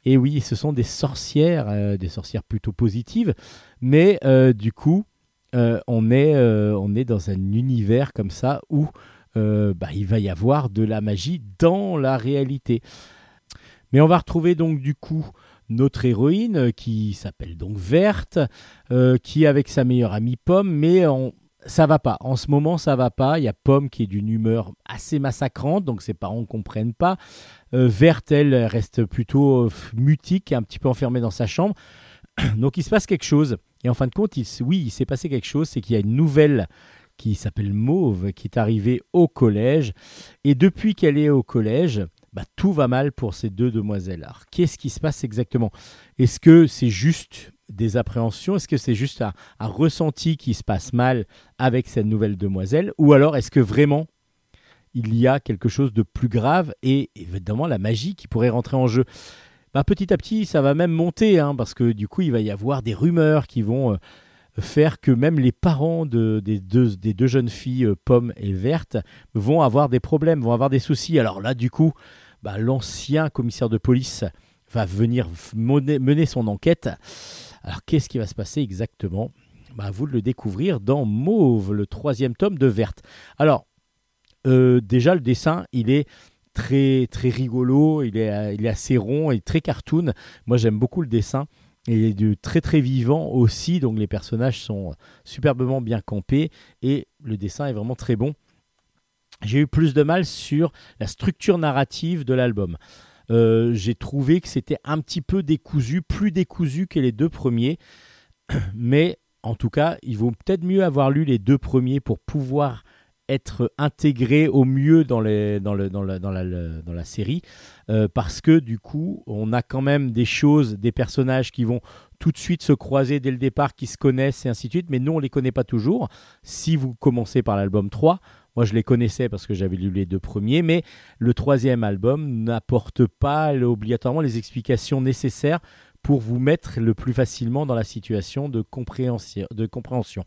Et oui, ce sont des sorcières, euh, des sorcières plutôt positives, mais euh, du coup, euh, on, est, dans un univers comme ça où bah, il va y avoir de la magie dans la réalité. Mais on va retrouver donc du coup notre héroïne qui s'appelle donc Verte, qui est avec sa meilleure amie Pomme, mais on, ça va pas. En ce moment, ça va pas. Il y a Pomme qui est d'une humeur assez massacrante, donc ses parents ne comprennent pas. Euh, Verte, elle, reste plutôt euh, mutique, un petit peu enfermée dans sa chambre. (clears throat) Donc il se passe quelque chose. Et en fin de compte, oui, il s'est passé quelque chose, c'est qu'il y a une nouvelle qui s'appelle Mauve, qui est arrivée au collège. Et depuis qu'elle est au collège, bah, tout va mal pour ces deux demoiselles. Alors, qu'est-ce qui se passe exactement? Est-ce que c'est juste des appréhensions Est-ce que c'est juste un, ressenti qui se passe mal avec cette nouvelle demoiselle Ou alors est-ce que vraiment il y a quelque chose de plus grave et évidemment la magie qui pourrait rentrer en jeu? Bah, Petit à petit, ça va même monter hein, parce que du coup, il va y avoir des rumeurs qui vont euh, faire que même les parents de- des, deux, jeunes filles, euh, Pomme et Verte, vont avoir des problèmes, vont avoir des soucis. Alors là, du coup, bah, l'ancien commissaire de police va venir mener son enquête. Alors qu'est-ce qui va se passer exactement? Bah, vous de le découvrir dans Mauve, le troisième tome de Verte. Alors, euh, déjà, le dessin, il est très, très rigolo, il est, euh, il est assez rond et très cartoon. Moi, j'aime beaucoup le dessin. Il est du très très vivant aussi, donc les personnages sont superbement bien campés et le dessin est vraiment très bon. J'ai eu plus de mal sur la structure narrative de l'album. Euh, J'ai trouvé que c'était un petit peu décousu, plus décousu que les deux premiers, (clears throat) mais en tout cas, il vaut peut-être mieux avoir lu les deux premiers pour pouvoir être intégré au mieux dans, la, série, euh, parce que du coup, on a quand même des choses, des personnages qui vont tout de suite se croiser dès le départ, qui se connaissent et ainsi de suite, mais nous, on les connaît pas toujours. Si vous commencez par l'album 3, moi je les connaissais parce que j'avais lu les deux premiers, mais le troisième album n'apporte pas obligatoirement les explications nécessaires pour vous mettre le plus facilement dans la situation de compréhension.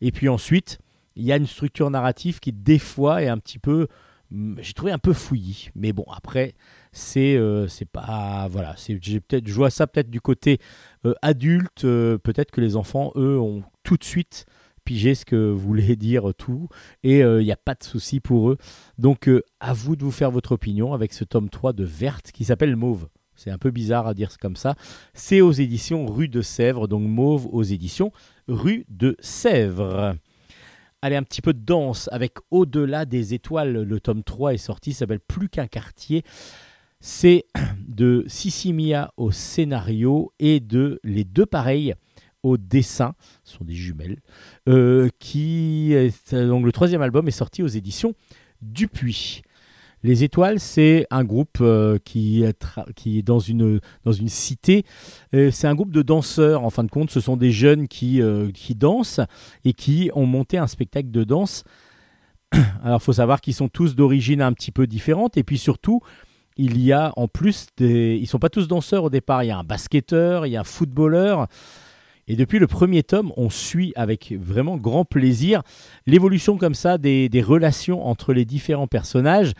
Et puis ensuite, il y a une structure narrative qui des fois est un petit peu hum, j'ai trouvé un peu fouillis mais bon après c'est euh, pas voilà peut-être je vois ça peut-être du côté euh, adulte euh, peut-être que les enfants eux ont tout de suite pigé ce que voulait (laughs) dire tout et il n'y a pas de souci pour eux. Donc euh, à vous de vous faire votre opinion avec ce tome 3 de Verte qui s'appelle Mauve. C'est un peu bizarre à dire comme ça. C'est aux éditions Rue de Sèvres donc Mauve aux éditions Rue de Sèvres. Allez, un petit peu de danse avec Au-delà des étoiles. Le tome 3 est sorti, s'appelle Plus qu'un quartier. C'est (clears throat) de Sissimia au scénario et de Les deux pareils au dessin. Ce sont des jumelles. euh, qui est- donc le troisième album est sorti aux éditions Dupuis. Les Étoiles, c'est un groupe euh, qui, qui est dans une, dans une cité. Euh, c'est un groupe de danseurs, en fin de compte. Ce sont des jeunes qui, euh, qui dansent et qui ont monté un spectacle de danse. (coughs) Alors, il faut savoir qu'ils sont tous d'origine un petit peu différente. Et puis surtout, il y a en plus des. Ils sont pas tous danseurs au départ. Il y a un basketteur, il y a un footballeur. Et depuis le premier tome, on suit avec vraiment grand plaisir l'évolution comme ça des, relations entre les différents personnages,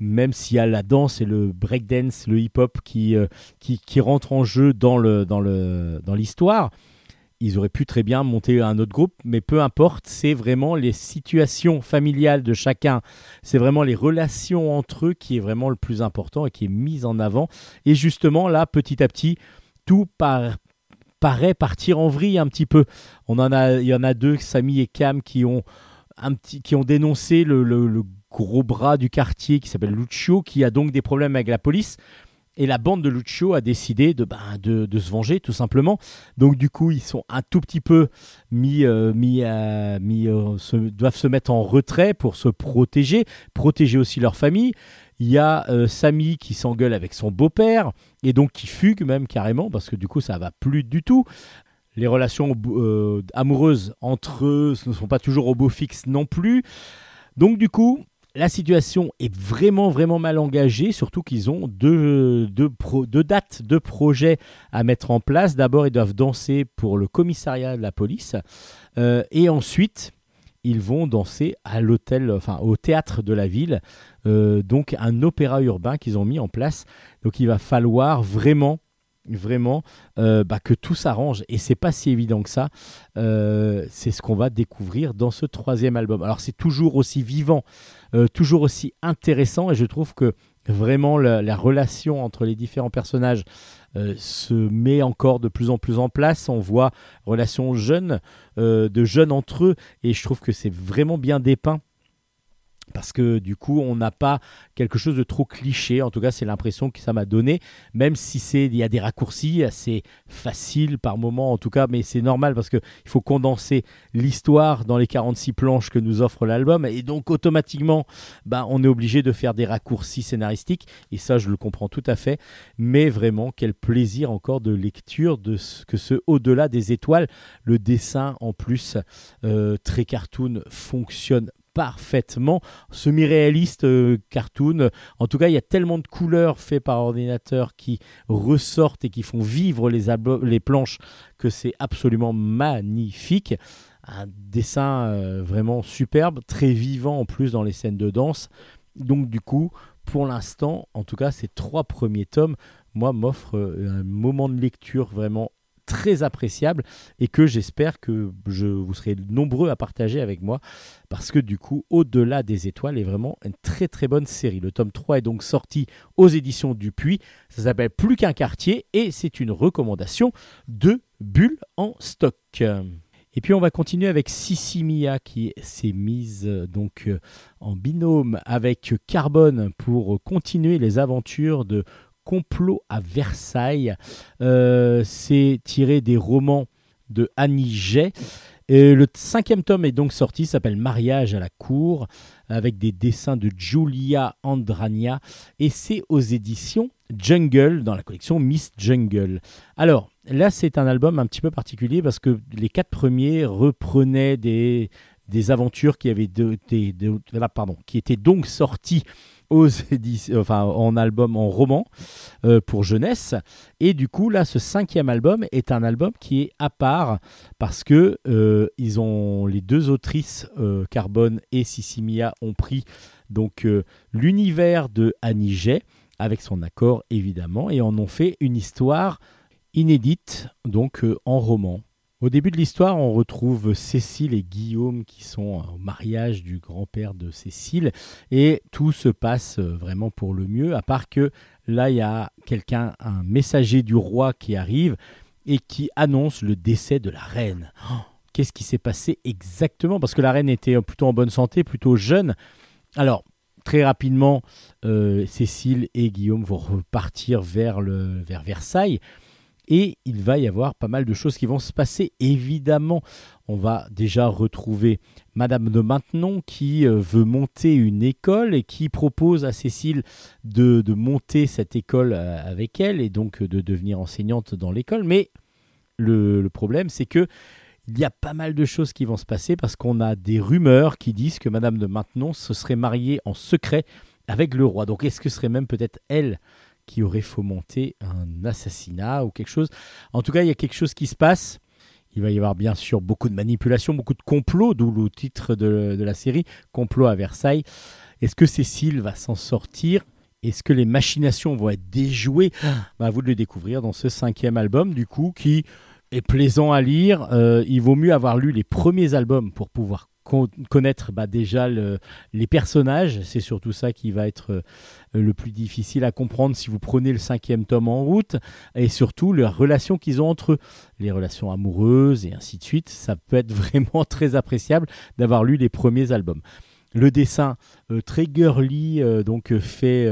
même s'il y a la danse et le breakdance, le hip-hop qui, euh, qui, qui rentrent en jeu dans le- dans le- dans l'histoire. ils auraient pu très bien monter un autre groupe, mais peu importe, c'est vraiment les situations familiales de chacun, c'est vraiment les relations entre eux qui est vraiment le plus important et qui est mis en avant. Et justement, là, petit à petit, tout par- paraît partir en vrille un petit peu. On en a, il y en a deux, Samy et Cam, qui ont, un petit, qui ont dénoncé le, le- le gros bras du quartier qui s'appelle Lucio, qui a donc des problèmes avec la police. Et la bande de Lucio a décidé de, ben, de, de se venger, tout simplement. Donc, du coup, ils sont un tout petit peu mis, euh, mis, à- mis, euh, doivent se mettre en retrait pour se protéger, protéger aussi leur famille. Il y a euh, Samy qui s'engueule avec son beau-père et donc qui fugue même carrément parce que du coup, ça va plus du tout. Les relations euh, amoureuses entre eux ne sont pas toujours au beau fixe non plus. Donc, du coup, la situation est vraiment, vraiment mal engagée, surtout qu'ils ont deux, dates, deux projets à mettre en place. D'abord, ils doivent danser pour le commissariat de la police. Euh, et ensuite, ils vont danser à l'hôtel, enfin au théâtre de la ville. Euh, donc, un opéra urbain qu'ils ont mis en place. Donc, il va falloir vraiment vraiment euh, bah, que tout s'arrange. Et c'est pas si évident que ça. Euh, c'est ce qu'on va découvrir dans ce troisième album. Alors c'est toujours aussi vivant euh, toujours aussi intéressant. Et je trouve que vraiment la, la relation entre les différents personnages se met encore de plus en plus en place. On voit relations jeunes, euh, de jeunes entre eux, et je trouve que c'est vraiment bien dépeint. Parce que du coup, on n'a pas quelque chose de trop cliché. En tout cas, c'est l'impression que ça m'a donné. Même si c'est, il y a des raccourcis assez faciles par moment, en tout cas, mais c'est normal parce que il faut condenser l'histoire dans les 46 planches que nous offre l'album, et donc automatiquement, bah, on est obligé de faire des raccourcis scénaristiques. Et ça, je le comprends tout à fait. Mais vraiment, quel plaisir encore de lecture de ce que ce au-delà des étoiles, le dessin en plus euh, très cartoon fonctionne parfaitement semi-réaliste euh, cartoon. En tout cas il y a tellement de couleurs faites par ordinateur qui ressortent et qui font vivre les, planches que c'est absolument magnifique. Un dessin euh, vraiment superbe très vivant en plus dans les scènes de danse. Donc du coup pour l'instant en tout cas ces trois premiers tomes moi m'offrent euh, un moment de lecture vraiment très appréciable et que j'espère que je vous serez nombreux à partager avec moi parce que du coup au-delà des étoiles est vraiment une très très bonne série. Le tome 3 est donc sorti aux éditions Dupuis, ça s'appelle Plus qu'un quartier et c'est une recommandation de Bulle en stock. Et puis on va continuer avec Sissi Mia qui s'est mise euh, donc euh, en binôme avec Carbone pour continuer les aventures de Complot à Versailles. Euh, c'est tiré des romans de Annie Jay. Et le cinquième tome est donc sorti, s'appelle Mariage à la cour, avec des dessins de Giulia Andrania, et c'est aux éditions Jungle, dans la collection Miss Jungle. Alors, là, c'est un album un petit peu particulier, parce que les quatre premiers reprenaient des, aventures qui, avaient de- là, pardon, qui étaient donc sorties aux (laughs) en album, en roman, euh, pour jeunesse. Et du coup, là, ce cinquième album est un album qui est à part parce que euh, les deux autrices, euh, Carbone et Sissimia, ont pris donc l'univers de Annie Jay, avec son accord évidemment, et en ont fait une histoire inédite, donc en roman. Au début de l'histoire, on retrouve Cécile et Guillaume qui sont au mariage du grand-père de Cécile et tout se passe euh, vraiment pour le mieux, à part que là, il y a quelqu'un, un messager du roi qui arrive et qui annonce le décès de la reine. Oh, Qu'est-ce qui s'est passé exactement? Parce que la reine était plutôt en bonne santé, plutôt jeune. Alors, très rapidement, euh, Cécile et Guillaume vont repartir vers, le, vers Versailles. Et il va y avoir pas mal de choses qui vont se passer. Évidemment, on va déjà retrouver Madame de Maintenon qui euh, veut monter une école et qui propose à Cécile de, monter cette école euh, avec elle et donc euh, de devenir enseignante dans l'école. Mais le, le problème, c'est que il y a pas mal de choses qui vont se passer parce qu'on a des rumeurs qui disent que Madame de Maintenon se serait mariée en secret avec le roi. Donc est-ce que ce serait même peut-être elle qui aurait fomenté un assassinat ou quelque chose En tout cas, il y a quelque chose qui se passe. Il va y avoir bien sûr beaucoup de manipulations, beaucoup de complots, d'où le titre de, la série, Complot à Versailles. Est-ce que Cécile va s'en sortir? Est-ce que les machinations vont être déjouées? Bah, À vous de le découvrir dans ce cinquième album, du coup, qui est plaisant à lire. Euh, il vaut mieux avoir lu les premiers albums pour pouvoir con- connaître bah, déjà le- les personnages. C'est surtout ça qui va être euh, le plus difficile à comprendre si vous prenez le cinquième tome en route. Et surtout, les relations qu'ils ont entre eux. Les relations amoureuses et ainsi de suite. Ça peut être (laughs) vraiment très appréciable d'avoir lu les premiers albums. Le dessin euh, très girly, euh, donc euh, fait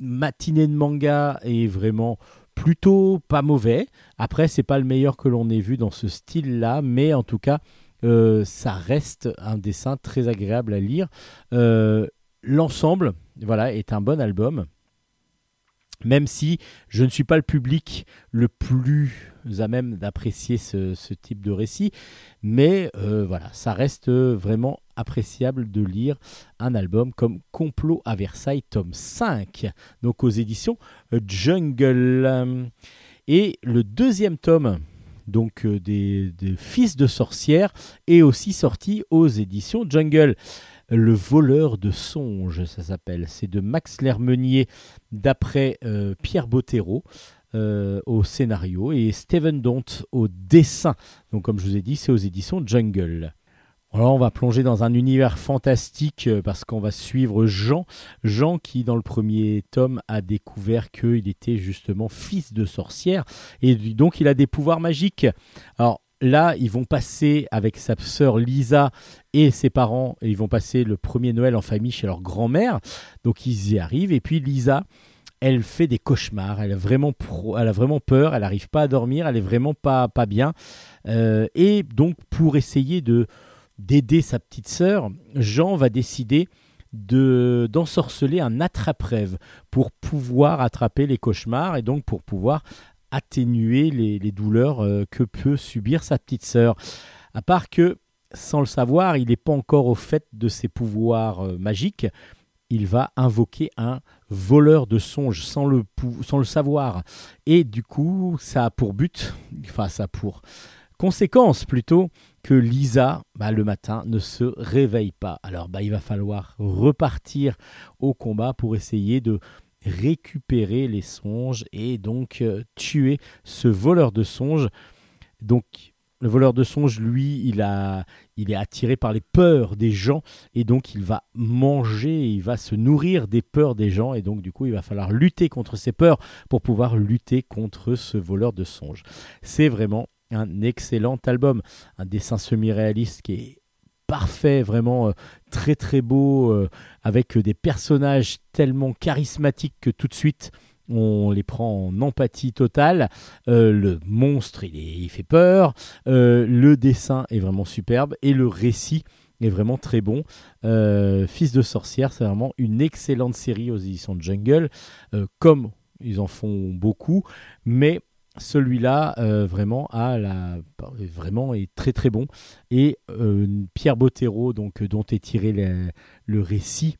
matinée de manga est vraiment plutôt pas mauvais. Après, c'est pas le meilleur que l'on ait vu dans ce style-là, mais en tout cas, ça reste un dessin très agréable à lire. Euh, L'ensemble, voilà, est un bon album. Même si je ne suis pas le public le plus à même d'apprécier ce, type de récit, mais euh, voilà, ça reste vraiment appréciable de lire un album comme Complot à Versailles, tome 5, donc aux éditions euh, Jungle. Euh, Et le deuxième tome, donc euh, des, Fils de sorcières, est aussi sorti aux éditions Jungle. Le voleur de songes, ça s'appelle. C'est de Max Lermenier, d'après euh, Pierre Bottero. euh, au scénario et Steven Dont au dessin. Donc comme je vous ai dit, c'est aux éditions Jungle. Alors on va plonger dans un univers fantastique euh, parce qu'on va suivre Jean. Jean qui dans le premier tome a découvert qu'il était justement fils de sorcière et donc il a des pouvoirs magiques. Alors là ils vont passer avec sa sœur Lisa et ses parents, et ils vont passer le premier Noël en famille chez leur grand-mère. Donc ils y arrivent et puis Lisa elle fait des cauchemars, elle a vraiment, elle a vraiment peur, elle n'arrive pas à dormir, elle est vraiment pas, pas bien. Euh, et donc pour essayer de d'aider sa petite sœur, Jean va décider de d'ensorceler un attrape-rêve pour pouvoir attraper les cauchemars et donc pour pouvoir atténuer les, douleurs euh, que peut subir sa petite sœur. À part que, sans le savoir, il n'est pas encore au fait de ses pouvoirs euh, magiques. Il va invoquer un voleur de songes sans le, sans le savoir. Et du coup, ça a pour but, enfin ça a pour conséquence plutôt, que Lisa, bah, le matin, ne se réveille pas. Alors bah, il va falloir repartir au combat pour essayer de récupérer les songes et donc euh, tuer ce voleur de songes. Donc le voleur de songes, lui, il, a, il est attiré par les peurs des gens et donc il va manger, il va se nourrir des peurs des gens et donc du coup il va falloir lutter contre ces peurs pour pouvoir lutter contre ce voleur de songes. C'est vraiment un excellent album, un dessin semi-réaliste qui est parfait, vraiment euh, très très beau, euh, avec des personnages tellement charismatiques que tout de suite on les prend en empathie totale. Euh, le monstre, il, est- il fait peur. Euh, le dessin est vraiment superbe et le récit est vraiment très bon. Euh, Fils de sorcière, c'est vraiment une excellente série aux éditions de Jungle, euh, comme ils en font beaucoup, mais celui-là euh, vraiment a la vraiment est très très bon et euh, Pierre Bottero euh, dont est tiré le, récit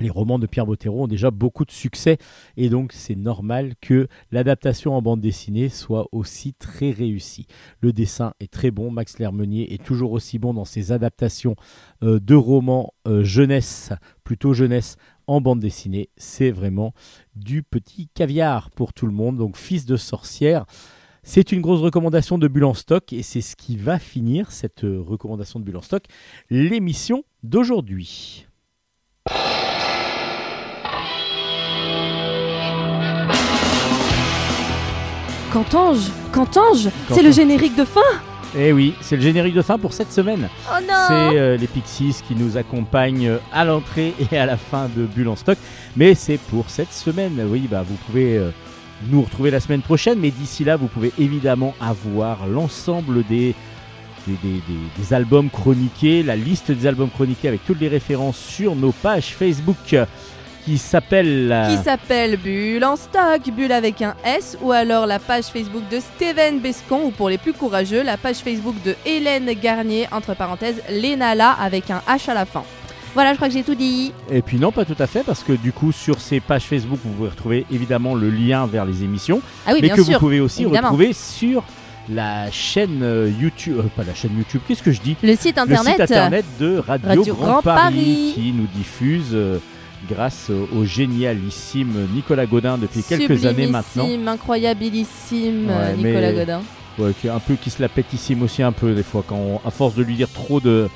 les romans de Pierre Bottero ont déjà beaucoup de succès et donc c'est normal que l'adaptation en bande dessinée soit aussi très réussie. Le dessin est très bon, Max Lermenier est toujours aussi bon dans ses adaptations de romans jeunesse, plutôt jeunesse en bande dessinée. C'est vraiment du petit caviar pour tout le monde. Donc fils de sorcière. C'est une grosse recommandation de Bulle en stock et c'est ce qui va finir cette euh, recommandation de Bulle en stock, l'émission d'aujourd'hui. Cantange Cantange C'est le générique de fin? Eh oui, c'est le générique de fin pour cette semaine. Oh non C'est euh, les Pixies qui nous accompagnent euh, à l'entrée (laughs) et à la fin de Bulle en stock. Mais c'est pour cette semaine. Oui, bah, vous pouvez euh, nous retrouver la semaine prochaine. Mais d'ici là, vous pouvez évidemment avoir l'ensemble des, des, des- des- des albums chroniqués, la liste des albums chroniqués avec toutes les références sur nos pages Facebook qui s'appellent... euh, Qui s'appelle Bulle en stock, Bulle avec un S, ou alors la page Facebook de Steven Bescon, ou pour les plus courageux, la page Facebook de Hélène Garnier, entre parenthèses, Lénala avec un H à la fin. Voilà, je crois que j'ai tout dit. Et puis non, pas tout à fait, parce que du coup, sur ces pages Facebook, vous pouvez retrouver évidemment le lien vers les émissions. Ah oui, mais bien que sûr. vous pouvez aussi évidemment. retrouver sur la chaîne euh, YouTube, euh, pas la chaîne YouTube, qu'est-ce que je dis? Le site internet. Le site internet de Radio, Radio Grand, Grand Paris, Paris. qui nous diffuse euh, grâce au génialissime Nicolas Godin depuis quelques années maintenant. Incroyabilissime, Ouais, euh, Nicolas mais- Godin. ouais, un peu qui se la pète ici aussi un peu des fois quand on- à force de lui dire trop de.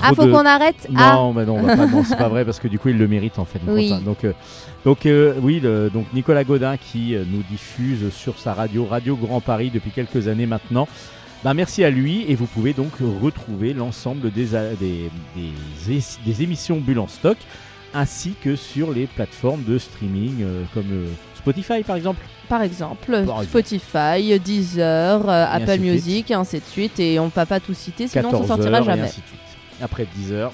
Ah, trop faut de- qu'on arrête Ah, Non, mais non, non, c'est pas vrai parce que du coup il le mérite en fait. Oui. Donc, euh, donc euh, oui, le- donc Nicolas Godin qui euh, nous diffuse sur sa radio, Radio Grand Paris depuis quelques années maintenant. Bah, merci à lui et vous pouvez donc retrouver l'ensemble des, des, des émissions Bulle en stock ainsi que sur les plateformes de streaming euh, comme euh, Spotify par exemple. par exemple, Par exemple. Spotify, Deezer, euh, Apple. Music, et ainsi de suite. Et on va pas tout citer, sinon on 14 s'en sortira heures et jamais. ainsi de suite. Après 10 heures.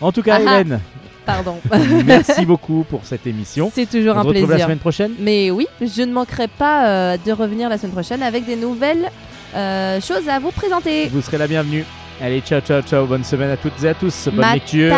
En tout cas, Ah ah. Hélène, Pardon. (laughs) merci beaucoup pour cette émission. C'est toujours On un se retrouve la plaisir. semaine prochaine. Mais oui, je ne manquerai pas de revenir la semaine prochaine avec des nouvelles choses à vous présenter. Vous serez la bienvenue. Allez, ciao, ciao, ciao. Bonne semaine à toutes et à tous. Bonne lecture.